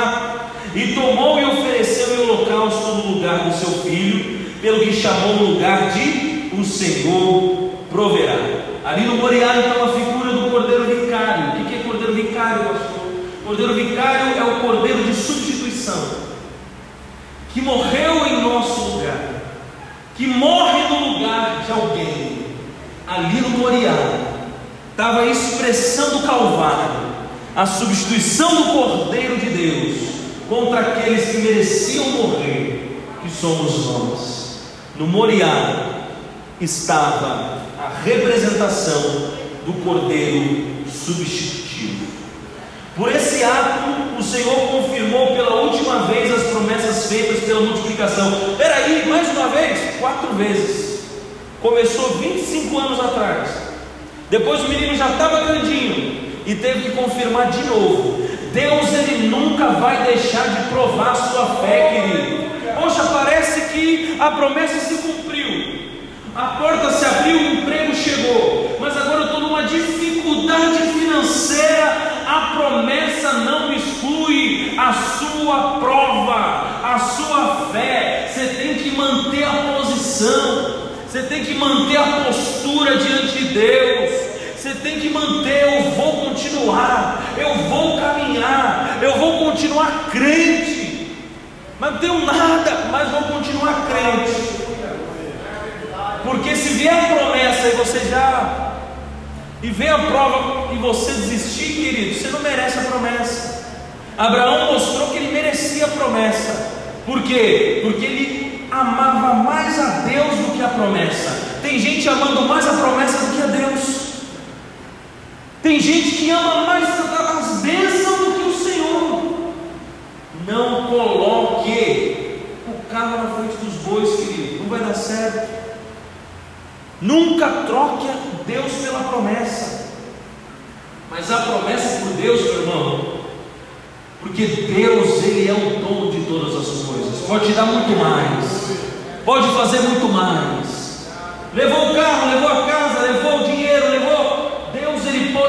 do e tomou e ofereceu em holocausto no lugar do seu filho, pelo que chamou o lugar de o Senhor proverá. Ali no Moriá então a figura do cordeiro vicário. O que é cordeiro vicário, pastor? Cordeiro vicário é o cordeiro de substituição, que morreu em nosso lugar, que morre no lugar de alguém. Ali no Moriá estava expressando o Calvário, a substituição do Cordeiro de Deus contra aqueles que mereciam morrer, que somos nós. No Moriá estava a representação do Cordeiro substitutivo. Por esse ato, o Senhor confirmou pela última vez as promessas feitas pela multiplicação. Peraí, mais uma vez? Quatro vezes. Começou 25 anos atrás. Depois o menino já estava grandinho e teve que confirmar de novo. Deus ele nunca vai deixar de provar sua fé, querido. Poxa, parece que a promessa se cumpriu. A porta se abriu, o emprego chegou, mas agora eu estou numa dificuldade financeira. A promessa não exclui a sua prova, a sua fé. Você tem que manter a posição, você tem que manter a postura diante de Deus. Tem que manter, eu vou continuar, eu vou caminhar, eu vou continuar crente. Mas não tenho nada, mas vou continuar crente. Porque se vier a promessa e você já e vem a prova e você desistir, querido, você não merece a promessa. Abraão mostrou que ele merecia a promessa. Por quê? Porque ele amava mais a Deus do que a promessa. Tem gente amando mais a promessa do que a Deus. Tem gente que ama mais as bênçãos do que o Senhor. Não coloque o carro na frente dos bois, querido. Não vai dar certo. Nunca troque Deus pela promessa. Mas a promessa por Deus, meu irmão, porque Deus, Ele é o dono de todas as coisas, pode te dar muito mais, pode fazer muito mais. Levou o carro, levou a casa, levou o dinheiro, levou. Deus, Ele pode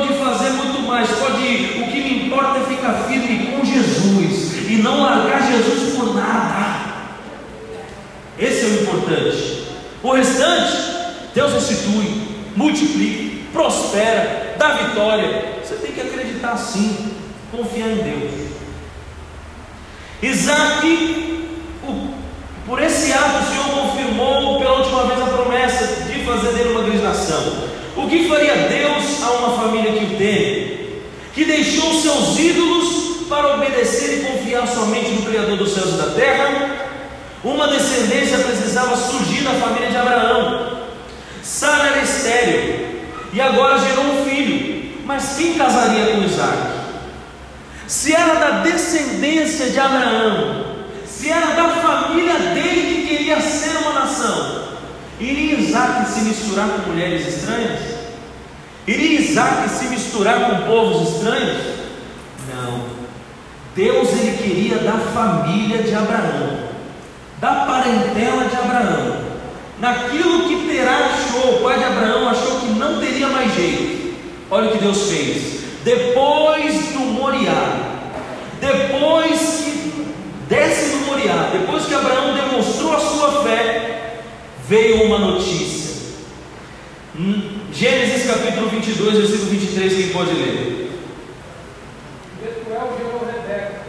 mais. Pode ir. O que me importa é ficar firme com Jesus e não largar Jesus por nada. Esse é o importante. O restante, Deus restitui, multiplica, prospera, dá vitória. Você tem que acreditar sim, confiar em Deus. Isaac, por esse ato, o Senhor confirmou pela última vez a promessa de fazer dele uma grande nação. O que faria Deus a uma família que o teme, que deixou seus ídolos para obedecer e confiar somente no Criador dos céus e da terra? Uma descendência precisava surgir da família de Abraão. Sara era estéril e agora gerou um filho, mas quem casaria com Isaac? Se era da descendência de Abraão, se era da família dele que queria ser uma nação, iria Isaac se misturar com mulheres estranhas? Iria Isaac se misturar com povos estranhos? Não. Deus ele queria da família de Abraão, da parentela de Abraão, naquilo que Terá achou, o pai de Abraão achou que não teria mais jeito. Olha o que Deus fez. Depois do Moriá, depois que desce no Moriá, depois que Abraão demonstrou a sua fé, veio uma notícia. Hum, Gênesis capítulo 22, versículo 23, quem pode ler? Betuel gerou Rebeca.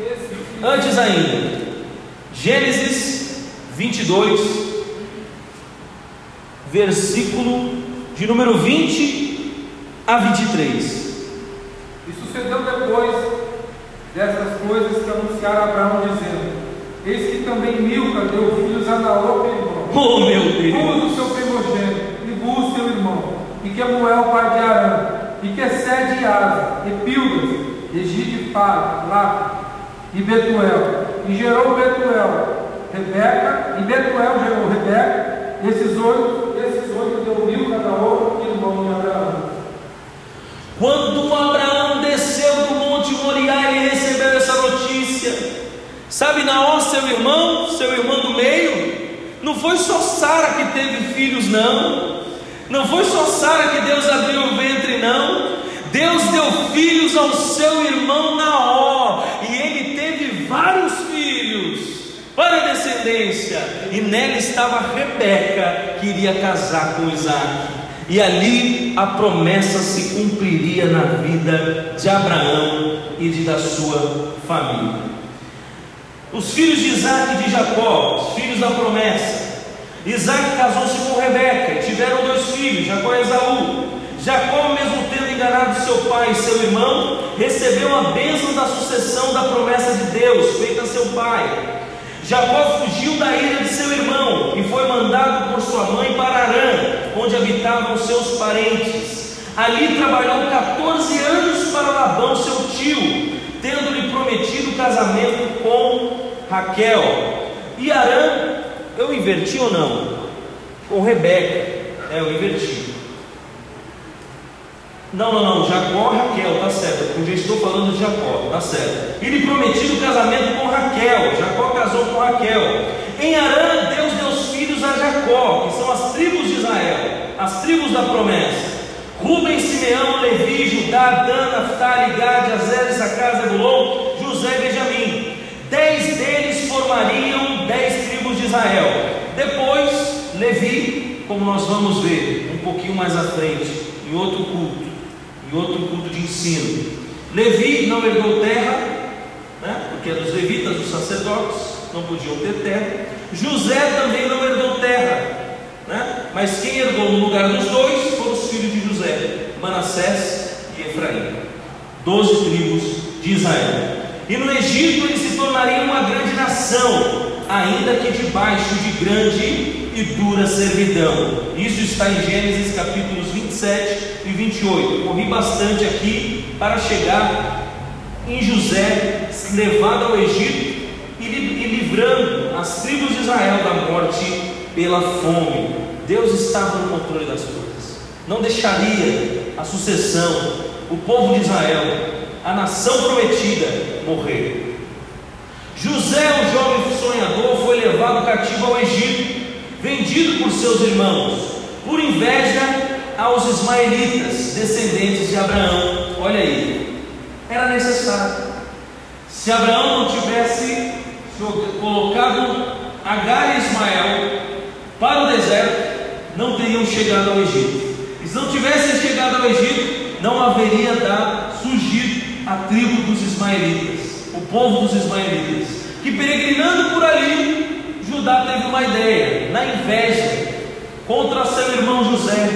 Esse filho- Antes ainda, Gênesis 22, versículo de número 20 a 23. E sucedeu depois dessas coisas que anunciaram a Abraão, dizendo: Eis que também Milca deu filhos a Naor, irmão. Oh meu Deus! Buz, o seu primogênito, e Buz, seu irmão, e Quemuel, pai de Arã, e Quesed e Asa, e Pildas, e Gidifar, Lá, e Betuel, e gerou Betuel, Rebeca, e Betuel gerou Rebeca, esses oito, esses oito deu Milca, Naor, irmão de Abraão. Quando Abraão desceu do Monte Moriá, ele recebeu essa notícia. Sabe Naó, seu irmão, seu irmão do meio? Não foi só Sara que teve filhos, não. Não foi só Sara que Deus abriu o ventre, não. Deus deu filhos ao seu irmão Naó, e ele teve vários filhos para a descendência, e nela estava Rebeca, que iria casar com Isaac. E ali a promessa se cumpriria na vida de Abraão e de da sua família. Os filhos de Isaac e de Jacó, os filhos da promessa. Isaac casou-se com Rebeca, tiveram dois filhos, Jacó e Esaú. Jacó, mesmo tendo enganado seu pai e seu irmão, recebeu a bênção da sucessão da promessa de Deus, feita a seu pai. Jacó fugiu da ira de seu irmão e foi mandado por sua mãe para Arã, onde habitavam seus parentes. Ali trabalhou 14 anos para Labão, seu tio, tendo-lhe prometido casamento com Raquel. E Arã, eu inverti ou não? Com Rebeca. É, eu inverti. Não, não, não, Jacó, Raquel, tá certo. Eu já estou falando de Jacó, tá certo. E lhe prometido casamento com Raquel. Jacó casou com Raquel. Em Arã, Deus deu os filhos a Jacó, que são as tribos de Israel, as tribos da promessa. Rubem, Simeão, Levi, Judá, Dan, Naftali, Gad, Azer, Issacar, Zebulon, José e Benjamim. Dez deles formariam de Israel. Depois, Levi, como nós vamos ver um pouquinho mais à frente, em outro culto, em outro culto de ensino. Levi não herdou terra, né? porque é dos levitas, dos sacerdotes, não podiam ter terra. José também não herdou terra, né? mas quem herdou no lugar dos dois foram os filhos de José, Manassés e Efraim, doze tribos de Israel. E no Egito eles se tornariam uma grande nação, ainda que debaixo de grande e dura servidão. Isso está em Gênesis capítulos 27 e 28. Corri bastante aqui para chegar em José, levado ao Egito e li- livrando as tribos de Israel da morte pela fome. Deus estava no controle das coisas. Não deixaria a sucessão, o povo de Israel, a nação prometida, morrer. José, o jovem sonhador, foi levado cativo ao Egito, vendido por seus irmãos, por inveja aos ismaelitas, descendentes de Abraão. Olha aí, era necessário. Se Abraão não tivesse colocado Agar e Ismael para o deserto, não teriam chegado ao Egito. E se não tivessem chegado ao Egito, não haveria dado, surgido a tribo dos ismaelitas, povo dos ismaelitas, que peregrinando por ali, Judá teve uma ideia, na inveja, contra seu irmão José.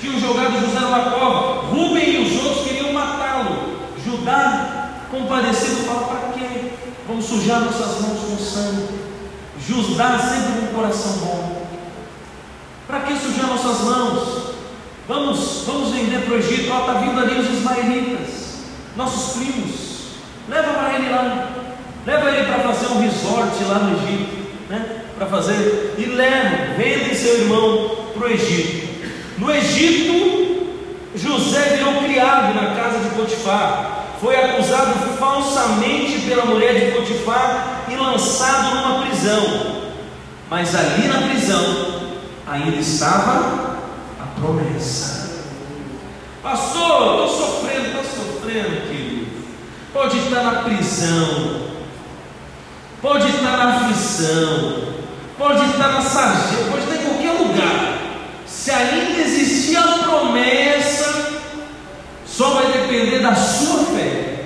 Tinham jogado José numa cova, Rubem e os outros queriam matá-lo. Judá, compadecido, fala: para quê? Vamos sujar nossas mãos com sangue. Judá sempre com um coração bom. Para que sujar nossas mãos? Vamos, vamos vender para o Egito. Está vindo ali os ismaelitas, nossos primos. Leva para ele lá. Leva ele para fazer um resort lá no Egito, né? Para fazer e leva, vendem seu irmão para o Egito. No Egito, José virou criado na casa de Potifar. Foi acusado falsamente pela mulher de Potifar e lançado numa prisão. Mas ali na prisão ainda estava a promessa. Pastor, estou sofrendo, estou sofrendo, querido. Pode estar na prisão, pode estar na aflição, pode estar na sarjeta, pode estar em qualquer lugar. Se ainda existir a promessa, só vai depender da sua fé,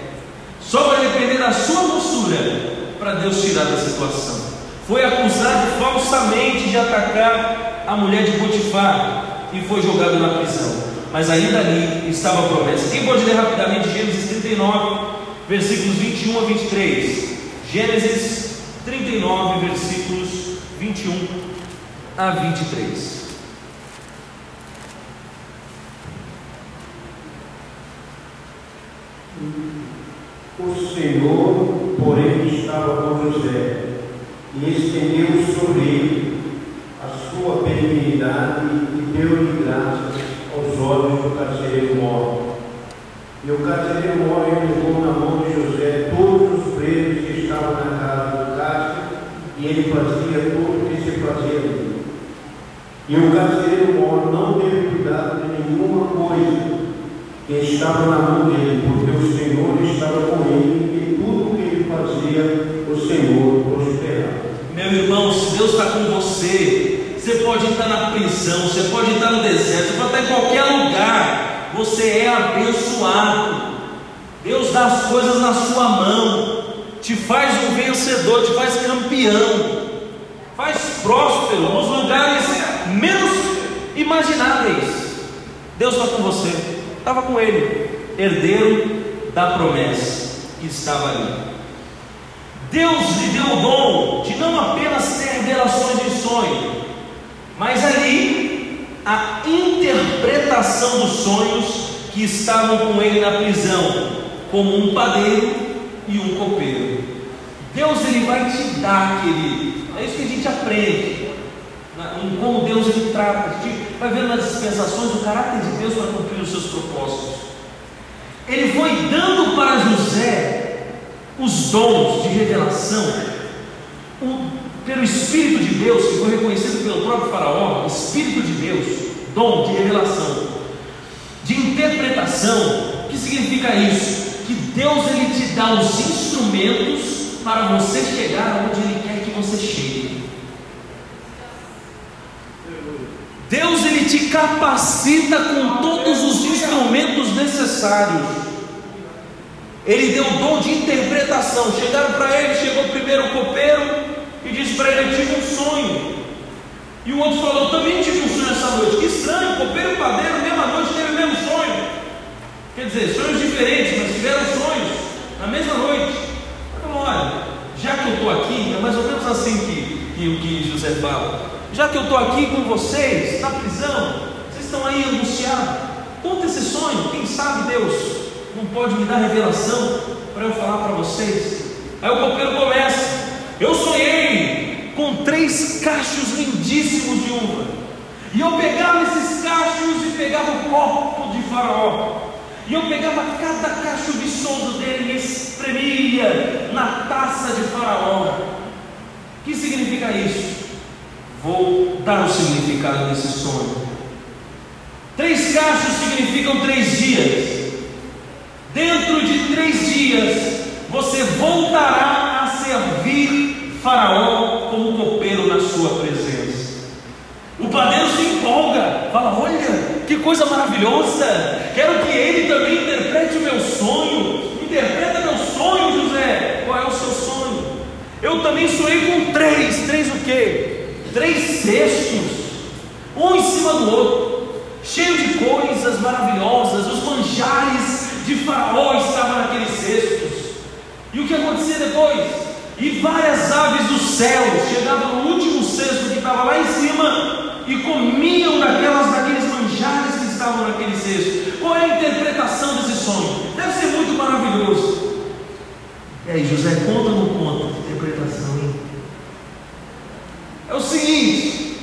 só vai depender da sua postura para Deus tirar da situação. Foi acusado falsamente de atacar a mulher de Potifar e foi jogado na prisão. Mas ainda ali estava a promessa. Quem pode ler rapidamente Gênesis 39, versículos 21 a 23? Gênesis 39, versículos 21 a 23. O Senhor, porém, estava com José e estendeu sobre ele a sua benignidade e deu-lhe graça aos olhos do carcereiro mor. E o carcereiro mor entregou na mão de José todos os presos que estavam na casa do cárcere e ele fazia tudo o que se fazia ali. E o carcereiro mor não teve cuidado de nenhuma coisa que estava na mão dele, porque o Senhor estava com ele e tudo o que ele fazia, o Senhor prosperava. Meu irmão, se Deus está com você, você pode estar na prisão, você pode estar no deserto, você pode estar em qualquer lugar, você é abençoado. Deus dá as coisas na sua mão, te faz um vencedor, te faz campeão, faz próspero nos lugares menos imagináveis. Deus está com você estava com ele, herdeiro da promessa que estava ali. Deus lhe deu o dom de não apenas ter revelações de sonho, mas ali a interpretação dos sonhos que estavam com ele na prisão, como um padeiro e um copeiro. Deus ele vai te dar, querido. É isso que a gente aprende em como Deus ele trata, a gente vai vendo nas dispensações o caráter de Deus para cumprir os seus propósitos. Ele foi dando para José os dons de revelação, o, pelo Espírito de Deus, que foi reconhecido pelo próprio Faraó, Espírito de Deus, dom de revelação, de interpretação. O que significa isso? Que Deus ele te dá os instrumentos para você chegar onde Ele quer que você chegue. Deus ele te capacita com todos os instrumentos necessários. Ele deu o dom de interpretação. Chegaram para ele, chegou primeiro o copeiro e disse para ele: Eu tive um sonho. E o outro falou: Também tive um sonho essa noite. Que estranho, copeiro e padeiro, mesma noite, teve o mesmo sonho. Quer dizer, sonhos diferentes, mas tiveram sonhos na mesma noite. Então, olha, já que eu estou aqui, é mais ou menos assim que, que o que José fala já que eu estou aqui com vocês, na prisão, vocês estão aí angustiados, conta esse sonho, quem sabe Deus não pode me dar revelação para eu falar para vocês. Aí o copeiro começa, eu sonhei com três cachos lindíssimos de uva, e eu pegava esses cachos e pegava o copo de faraó, e eu pegava cada cacho viçoso dele e espremia na taça de faraó. O que significa isso? Vou dar o significado desse sonho. Três cachos significam três dias. Dentro de três dias, você voltará a servir Faraó como copeiro na sua presença. O padeiro se empolga, fala: Olha, que coisa maravilhosa! Quero que ele também interprete o meu sonho. Interpreta meu sonho, José. Qual é o seu sonho? Eu também sonhei com três. Três o quê? três cestos, um em cima do outro, cheio de coisas maravilhosas, os manjares de Faraó estavam naqueles cestos. E o que acontecia depois? E várias aves do céu chegavam no último cesto que estava lá em cima e comiam daquelas, daqueles manjares que estavam naquele cesto. Qual é a interpretação desse sonho? Deve ser muito maravilhoso. E aí, José, conta ou não conta interpretação, hein? É o seguinte: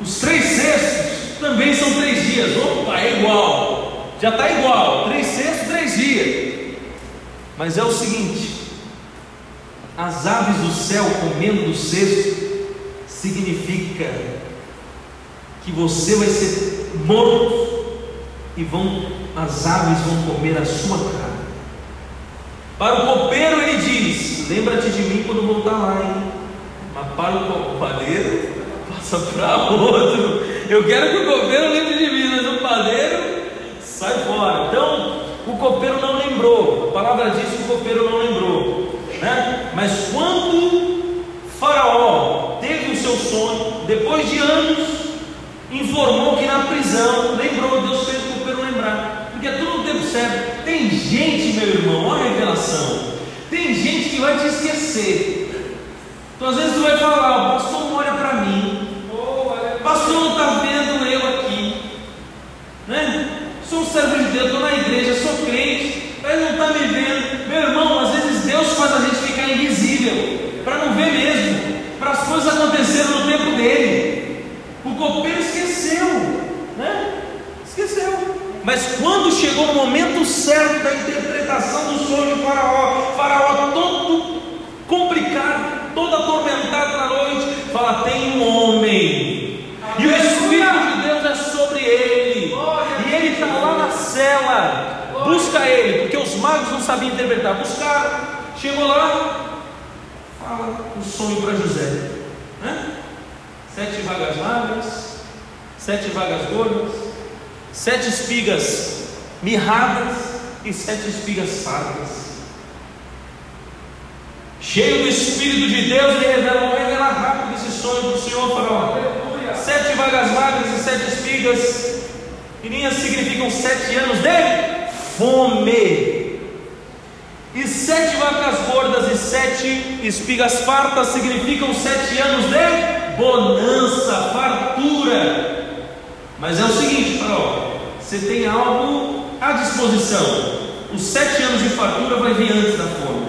os três cestos também são três dias. Opa, é igual. Já está igual. Três cestos, três dias. Mas é o seguinte: as aves do céu comendo do cesto significa que você vai ser morto e vão as aves vão comer a sua carne. Para o copeiro ele diz: Lembra-te de mim quando voltar lá, hein? Mas para o padeiro, passa para outro. Eu quero que o copeiro lembre de mim, mas o padeiro sai fora. Então, o copeiro não lembrou. A palavra diz que o copeiro não lembrou. Né? Mas quando Faraó teve o seu sonho, depois de anos, informou que na prisão, lembrou, Deus fez o copeiro lembrar. Porque tudo no tempo certo. Tem gente, meu irmão, olha a revelação. Tem gente que vai te esquecer. Então às vezes tu vai falar, o pastor não olha para mim. O pastor não está vendo eu aqui. Né? Sou um servo de Deus, estou na igreja, sou crente, mas não está me vendo. Meu irmão, às vezes Deus faz a gente ficar invisível, para não ver mesmo, para as coisas acontecerem no tempo dele. O copeiro esqueceu, né? Esqueceu. Mas quando chegou o momento certo da interpretação do sonho de Faraó, Faraó todo complicado, todo atormentado na noite, fala: tem um homem, e o Espírito de Deus é sobre ele, e ele está lá na cela. Busca ele, porque os magos não sabiam interpretar. Buscaram, chegou lá, fala o sonho para José, né? Sete vagas magras, sete vagas gordas, sete espigas mirradas e sete espigas fardas. Cheio do Espírito de Deus, ele revela, revela rápido esse sonho para o Senhor Faraó. Sete vagas magras e sete espigas, linhas significam sete anos de fome. E sete vacas gordas e sete espigas fartas significam sete anos de bonança, fartura. Mas é o seguinte, Faraó, você tem algo à disposição. Os sete anos de fartura vai vir antes da fome.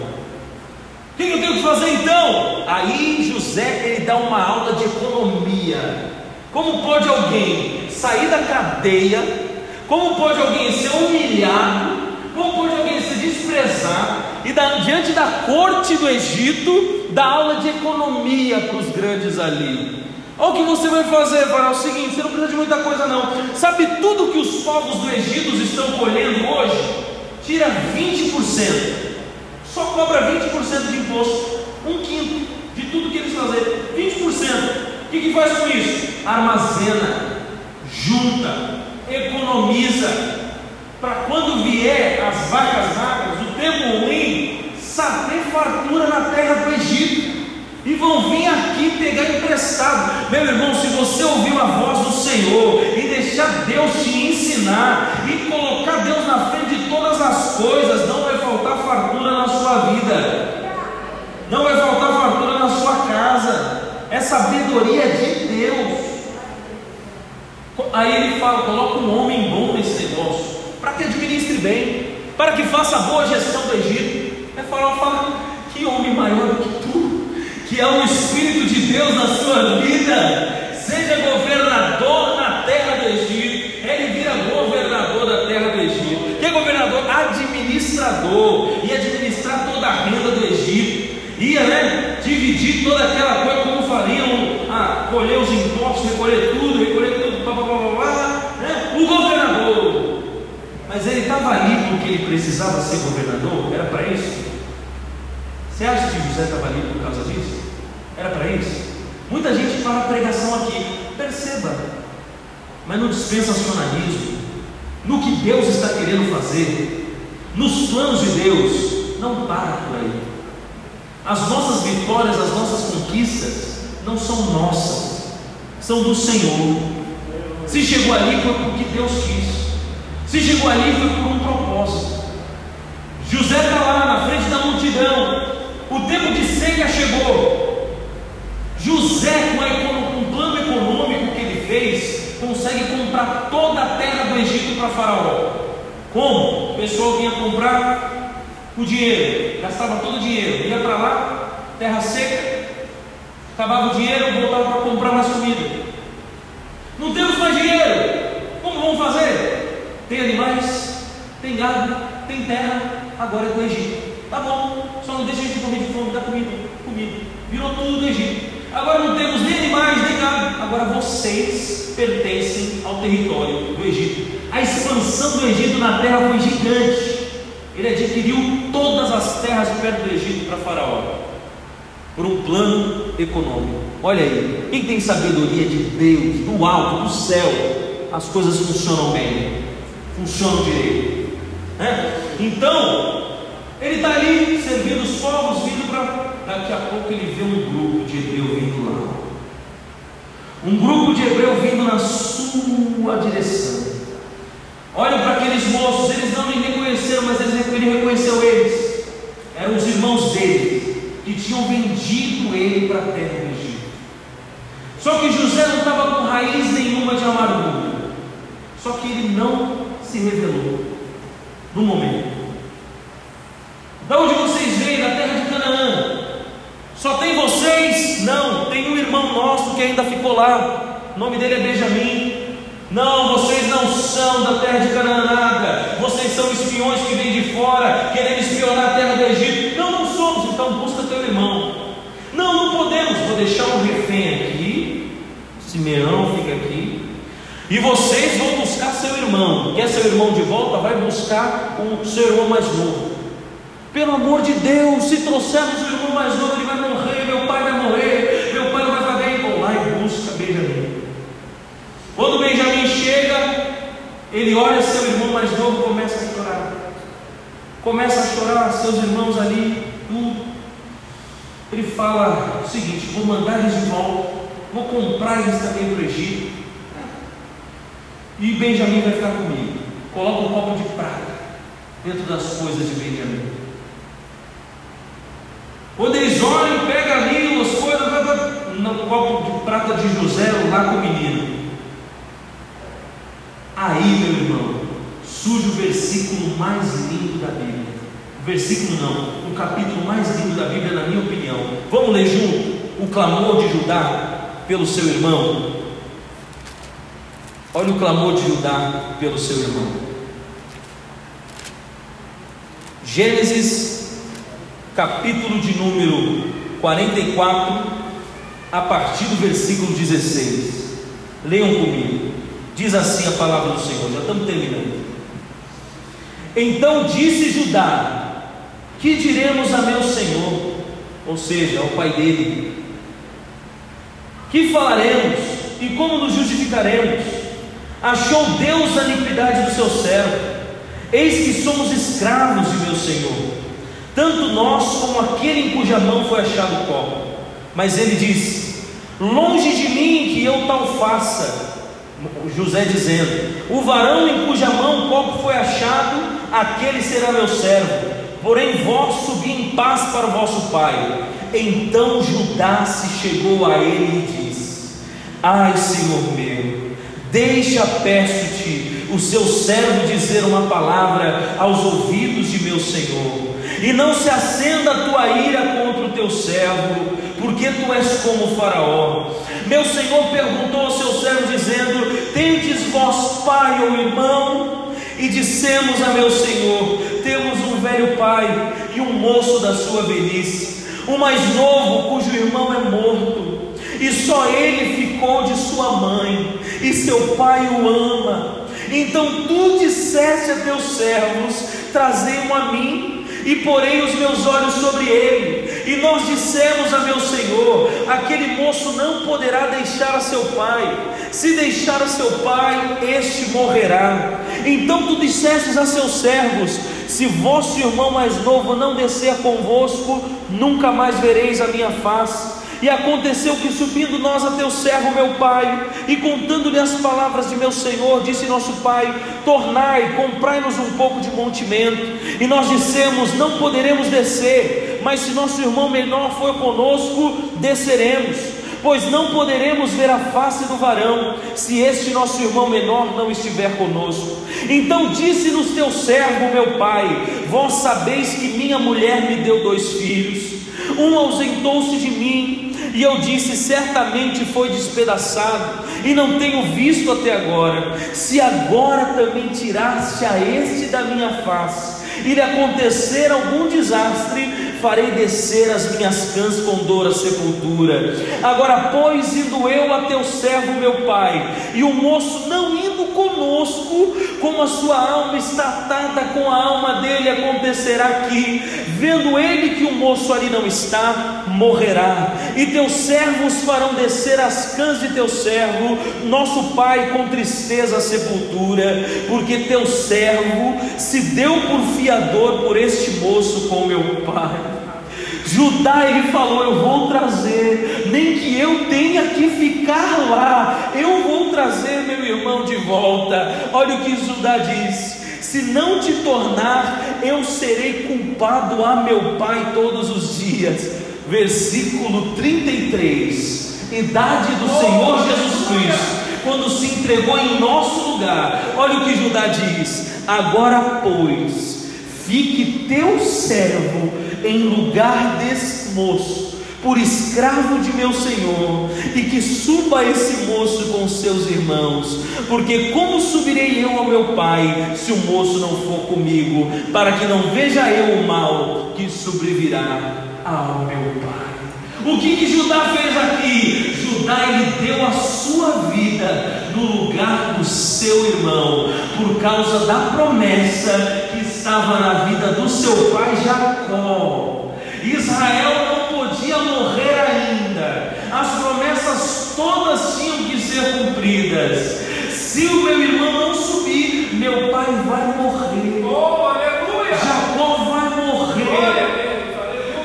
O que eu tenho que fazer então? Aí José ele dá uma aula de economia. Como pode alguém sair da cadeia? Como pode alguém ser humilhado? Como pode alguém se desprezar e da, diante da corte do Egito dar aula de economia para os grandes ali? Olha o que você vai fazer, Faraó. É o seguinte: você não precisa de muita coisa, não. Sabe tudo que os povos do Egito estão colhendo hoje? Tira 20%. Só cobra 20% de imposto. Um quinto de tudo que eles fazem. 20%. O que, que faz com isso? Armazena, junta, economiza. Para quando vier as vacas magras, o tempo ruim, saber fartura na terra do Egito e vão vir aqui pegar emprestado. Meu irmão, se você ouvir a voz do Senhor e deixar Deus te ensinar e colocar Deus na frente de todas as coisas, não vai faltar fartura na sua vida, não vai faltar fartura na sua casa. É sabedoria de Deus. Aí ele fala: coloca um homem bom nesse negócio, para que administre bem, para que faça boa gestão do Egito. Aí fala, que homem maior do que tu que é o Espírito de Deus na sua vida, seja governador na terra do Egito, ele vira governador da terra do Egito. Que é governador? Administrador, ia administrar toda a renda do Egito, ia né, dividir toda aquela coisa como fariam, ah, colher os impostos, recolher tudo, recolher tudo, blá, blá, blá, blá, né? o governador. Mas ele estava ali porque ele precisava ser governador, era para isso. Você acha que José estava ali por causa disso? Era para isso? Muita gente fala pregação aqui, perceba, mas no dispensacionalismo, no que Deus está querendo fazer, nos planos de Deus, não para por aí. As nossas vitórias, as nossas conquistas, não são nossas, são do Senhor. Se chegou ali foi porque Deus quis, se chegou ali foi por um propósito. José está lá na frente da multidão, o tempo de seca chegou. José, com, o plano econômico que ele fez, consegue comprar toda a terra do Egito para Faraó. Como? O pessoal vinha comprar o dinheiro, gastava todo o dinheiro, ia para lá, terra seca, acabava o dinheiro, voltava para comprar mais comida. Não temos mais dinheiro, como vamos fazer? Tem animais, tem gado, tem terra, agora é do Egito. Tá bom, só não deixa a gente morrer de fome, dá comida, comida. Virou tudo do Egito. Agora não temos nem animais ligado? Agora vocês pertencem ao território do Egito. A expansão do Egito na terra foi gigante. Ele adquiriu todas as terras perto do Egito para Faraó, por um plano econômico. Olha aí, quem tem sabedoria de Deus, do alto, do céu, as coisas funcionam bem, funcionam direito. Né? Então, ele está ali servindo os povos, vindo para. Daqui a pouco ele vê um grupo de hebreu vindo lá. Um grupo de hebreu vindo na sua direção. Olha para aqueles moços, eles não lhe reconheceram, mas ele reconheceu eles. Eram os irmãos dele, que tinham vendido ele para a terra do Egito. Só que José não estava com raiz nenhuma de amargura. Só que ele não se revelou no momento. Da onde vocês vêm? Da terra de Canaã. Só tem vocês? Não, tem um irmão nosso que ainda ficou lá. O nome dele é Benjamim. Não, vocês não são da terra de Canaã. Vocês são espiões que vêm de fora, querendo espionar a terra do Egito. Não, não somos, então busca teu irmão. Não, não podemos. Vou deixar um refém aqui. Simeão fica aqui. E vocês vão buscar seu irmão. Quer seu irmão de volta? Vai buscar o seu irmão mais novo. Pelo amor de Deus, se trouxermos o irmão mais novo, ele vai morrer, meu pai vai morrer, meu pai não vai valer. Vão lá e busca Benjamim. Quando Benjamim chega, ele olha seu irmão mais novo e começa a chorar. Começa a chorar, seus irmãos ali, tudo. Ele fala o seguinte: vou mandar eles de volta, vou comprar eles também para o Egito. E Benjamim vai ficar comigo. Coloca um copo de prata dentro das coisas de Benjamim. Quando eles olham, pega ali as coisas, no copo de prata de José, lá com o menino. Aí, meu irmão, surge o versículo mais lindo da Bíblia. Versículo não, o capítulo mais lindo da Bíblia, na minha opinião. Vamos ler junto o clamor de Judá pelo seu irmão. Olha o clamor de Judá pelo seu irmão. Gênesis, capítulo de número 44, a partir do versículo 16. Leiam comigo. Diz assim a palavra do Senhor, já estamos terminando. Então disse Judá: Que diremos a meu Senhor? Ou seja, ao pai dele: Que falaremos e como nos justificaremos? Achou Deus a iniquidade do seu servo? Eis que somos escravos de meu Senhor, tanto nós como aquele em cuja mão foi achado o copo. Mas ele diz: Longe de mim que eu tal faça José dizendo: O varão em cuja mão o copo foi achado, aquele será meu servo. Porém, vós subi em paz para o vosso pai. Então Judá se chegou a ele e disse: Ai, Senhor meu, deixa, peço-te, o seu servo dizer uma palavra aos ouvidos de meu Senhor, e não se acenda a tua ira contra o teu servo, porque tu és como Faraó. Meu Senhor perguntou ao seu servo, dizendo: Tendes vós pai ou irmão? E dissemos a meu Senhor: Temos um velho pai e um moço da sua velhice, o mais novo, cujo irmão é morto, e só ele ficou de sua mãe, e seu pai o ama. Então tu disseste a teus servos: Trazei-o a mim e porei os meus olhos sobre ele. E nós dissemos a meu Senhor: aquele moço não poderá deixar a seu pai, se deixar a seu pai, este morrerá. Então tu dissestes a seus servos: se vosso irmão mais novo não descer convosco, nunca mais vereis a minha face. E aconteceu que, subindo nós a teu servo, meu pai, e contando-lhe as palavras de meu senhor, disse nosso pai: Tornai, comprai-nos um pouco de mantimento. E nós dissemos: Não poderemos descer, mas se nosso irmão menor for conosco, desceremos. Pois não poderemos ver a face do varão, se este nosso irmão menor não estiver conosco. Então disse-nos teu servo, meu pai: Vós sabeis que minha mulher me deu dois filhos. Um ausentou-se de mim e eu disse: certamente foi despedaçado, e não tenho visto até agora. Se agora também tiraste a este da minha face, e lhe acontecer algum desastre, farei descer as minhas cãs com dor à sepultura. Agora, pois, indo eu a teu servo, meu pai, e o moço não indo conosco, como a sua alma está atada com a alma dele, acontecerá que, vendo ele que o moço ali não está, morrerá, e teus servos farão descer as cãs de teu servo, nosso pai, com tristeza à sepultura, porque teu servo se deu por fiador por este moço com meu pai. Judá ele falou: Eu vou trazer, nem que eu tenha que ficar lá, eu vou trazer meu irmão de volta. Olha o que Judá diz: Se não te tornar, eu serei culpado a meu pai todos os dias. Versículo 33, idade do Senhor Jesus Cristo quando se entregou em nosso lugar. Olha o que Judá diz: Agora, pois, fique teu servo em lugar desse moço, por escravo de meu senhor, e que suba esse moço com seus irmãos, porque como subirei eu ao meu pai, se o moço não for comigo, para que não veja eu o mal que sobrevirá ao meu pai. O que, que Judá fez aqui? Judá ele deu a sua vida no lugar do seu irmão, por causa da promessa estava na vida do seu pai Jacó. Israel não podia morrer ainda, as promessas todas tinham que ser cumpridas. Se o meu irmão não subir, meu pai vai morrer. Oh, aleluia! Jacó vai morrer.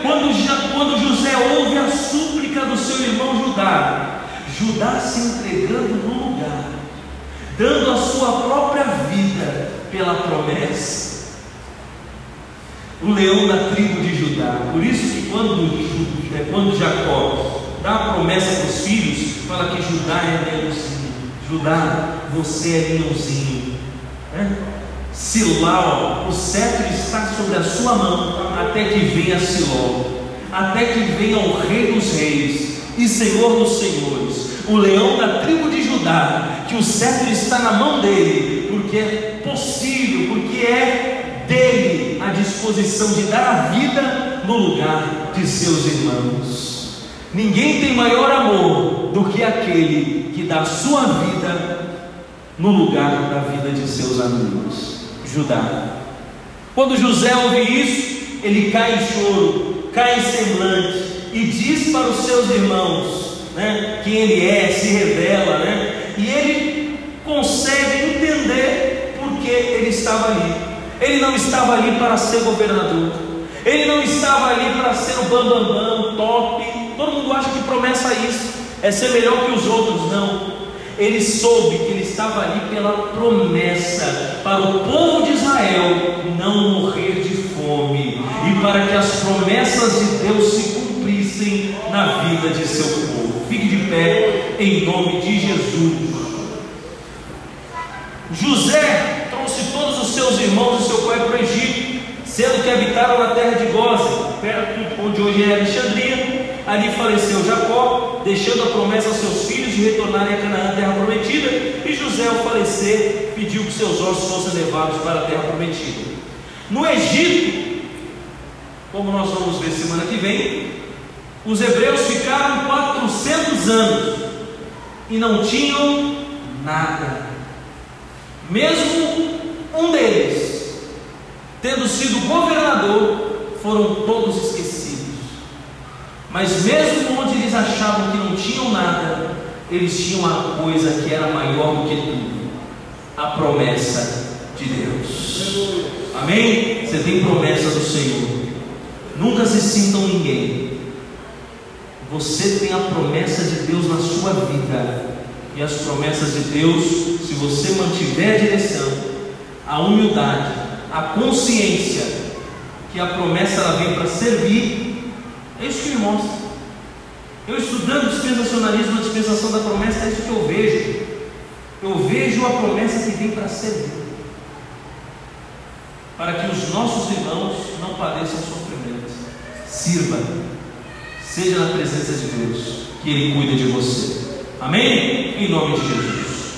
Quando, quando José ouve a súplica do seu irmão Judá, Judá se entregando no lugar, dando a sua própria vida pela promessa. O leão da tribo de Judá. Por isso que quando, é, quando Jacó dá a promessa para os filhos, fala que Judá é leãozinho. Judá, você é leãozinho. né? O cetro está sobre a sua mão, até que venha Siló, até que venha o Rei dos Reis e Senhor dos Senhores, o leão da tribo de Judá, que o cetro está na mão dele, porque é possível, porque é dele a disposição de dar a vida no lugar de seus irmãos. Ninguém tem maior amor do que aquele que dá sua vida no lugar da vida de seus amigos. Judá. Quando José ouve isso, ele cai em choro, cai em semblante e diz para os seus irmãos né, quem ele é, se revela, né, e ele consegue entender por que ele estava ali. Ele não estava ali para ser governador, ele não estava ali para ser o bambambam, bam, bam, top. Todo mundo acha que promessa é isso, é ser melhor que os outros, não. Ele soube que ele estava ali pela promessa para o povo de Israel não morrer de fome e para que as promessas de Deus se cumprissem na vida de seu povo. Fique de pé em nome de Jesus. José trouxe todos os seus irmãos e seu pai para o Egito, sendo que habitaram na terra de Gósen, perto onde hoje é Alexandria. Ali faleceu Jacó, deixando a promessa aos seus filhos de retornarem a Canaã, terra prometida. E José, ao falecer, pediu que seus ossos fossem levados para a terra prometida. No Egito, como nós vamos ver semana que vem, os hebreus ficaram 400 anos e não tinham nada. Mesmo um deles, tendo sido governador, foram todos esquecidos. Mas mesmo onde eles achavam que não tinham nada, eles tinham uma coisa que era maior do que tudo: a promessa de Deus. Amém? Você tem promessa do Senhor. Nunca se sintam ninguém. Você tem a promessa de Deus na sua vida. E as promessas de Deus, se você mantiver a direção, a humildade, a consciência que a promessa ela vem para servir, é isso que me mostra. Eu estudando dispensacionalismo, a dispensação da promessa, é isso que eu vejo. Eu vejo a promessa que vem para servir. Para que os nossos irmãos não padeçam sofrimentos. Sirva. Seja na presença de Deus, que Ele cuida de você. Amém? Em nome de Jesus.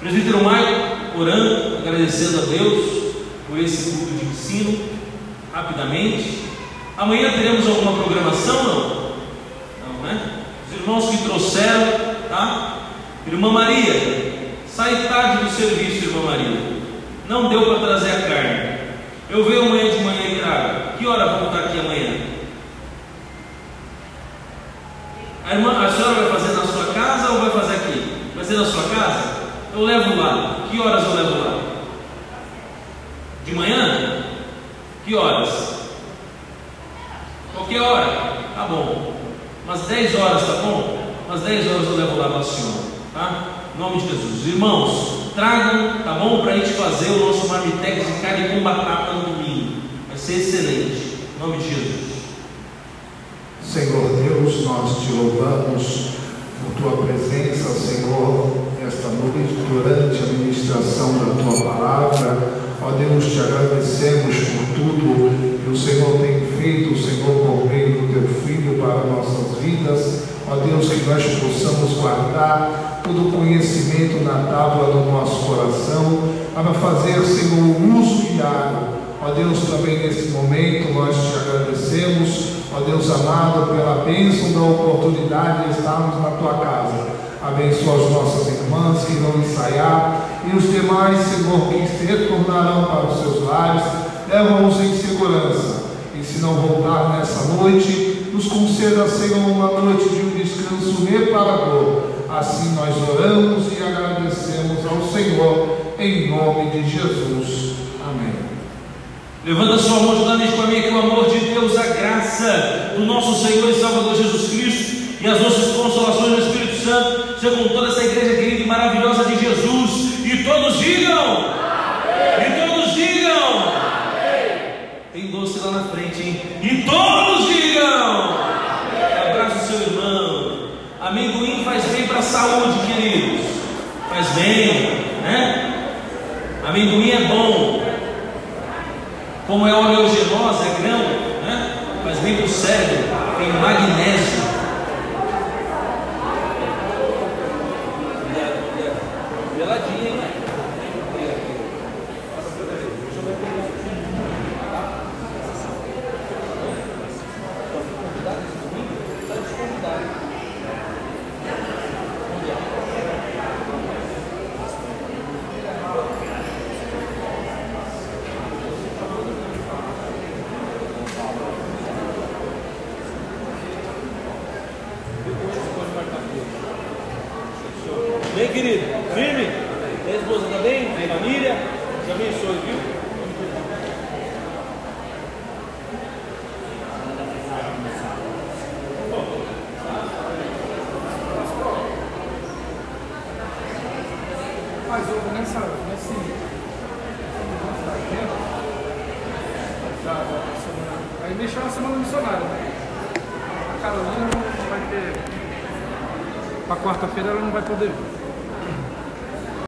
Presbítero Maicon, orando, agradecendo a Deus por esse culto de ensino, rapidamente. Amanhã teremos alguma programação? Não? Não, né? Os irmãos que trouxeram, tá? Irmã Maria, sai tarde do serviço, irmã Maria. Não deu para trazer a carne. Eu venho amanhã de manhã e trago. Que hora vou estar aqui amanhã? A, irmã, a senhora vai fazer casa ou vai fazer aqui? Vai ser na sua casa? Eu levo lá. Que horas eu levo lá? De manhã? Que horas? Qualquer hora? Tá bom. Umas 10 horas, tá bom? Umas 10 horas eu levo lá para a senhora. Tá? Em nome de Jesus. Irmãos, tragam, tá bom? Para a gente fazer o nosso marmitex de carne com batata no domingo. Vai ser excelente. Em nome de Jesus. Senhor Deus, nós te louvamos por tua presença, Senhor, esta noite, durante a ministração da tua palavra. Ó Deus, te agradecemos por tudo que o Senhor tem feito, o Senhor, por meio do teu Filho para nossas vidas. Ó Deus, que nós possamos guardar todo o conhecimento na tábua do nosso coração, para fazer, Senhor, o uso diário. Ó Deus, também nesse momento nós te agradecemos, ó Deus amado, pela bênção da oportunidade de estarmos na tua casa. Abençoa as nossas irmãs que vão ensaiar e os demais, Senhor, que se retornarão para os seus lares, leva-os em segurança. E se não voltar nessa noite, nos conceda, Senhor, uma noite de um descanso reparador. Assim nós oramos e agradecemos ao Senhor, em nome de Jesus. Levanta sua mão juntamente com a minha, que o amor de Deus, a graça do nosso Senhor e Salvador Jesus Cristo e as nossas consolações do Espírito Santo seja com toda essa igreja querida e maravilhosa de Jesus. E todos digam. E todos digam. Tem doce lá na frente, hein? E todos digam. Abraça o seu irmão. Amendoim faz bem para a saúde, queridos. Faz bem, né? Amendoim é bom. Como é oleogenose, é grão, né? Faz bem para o cérebro. Tem magnésio.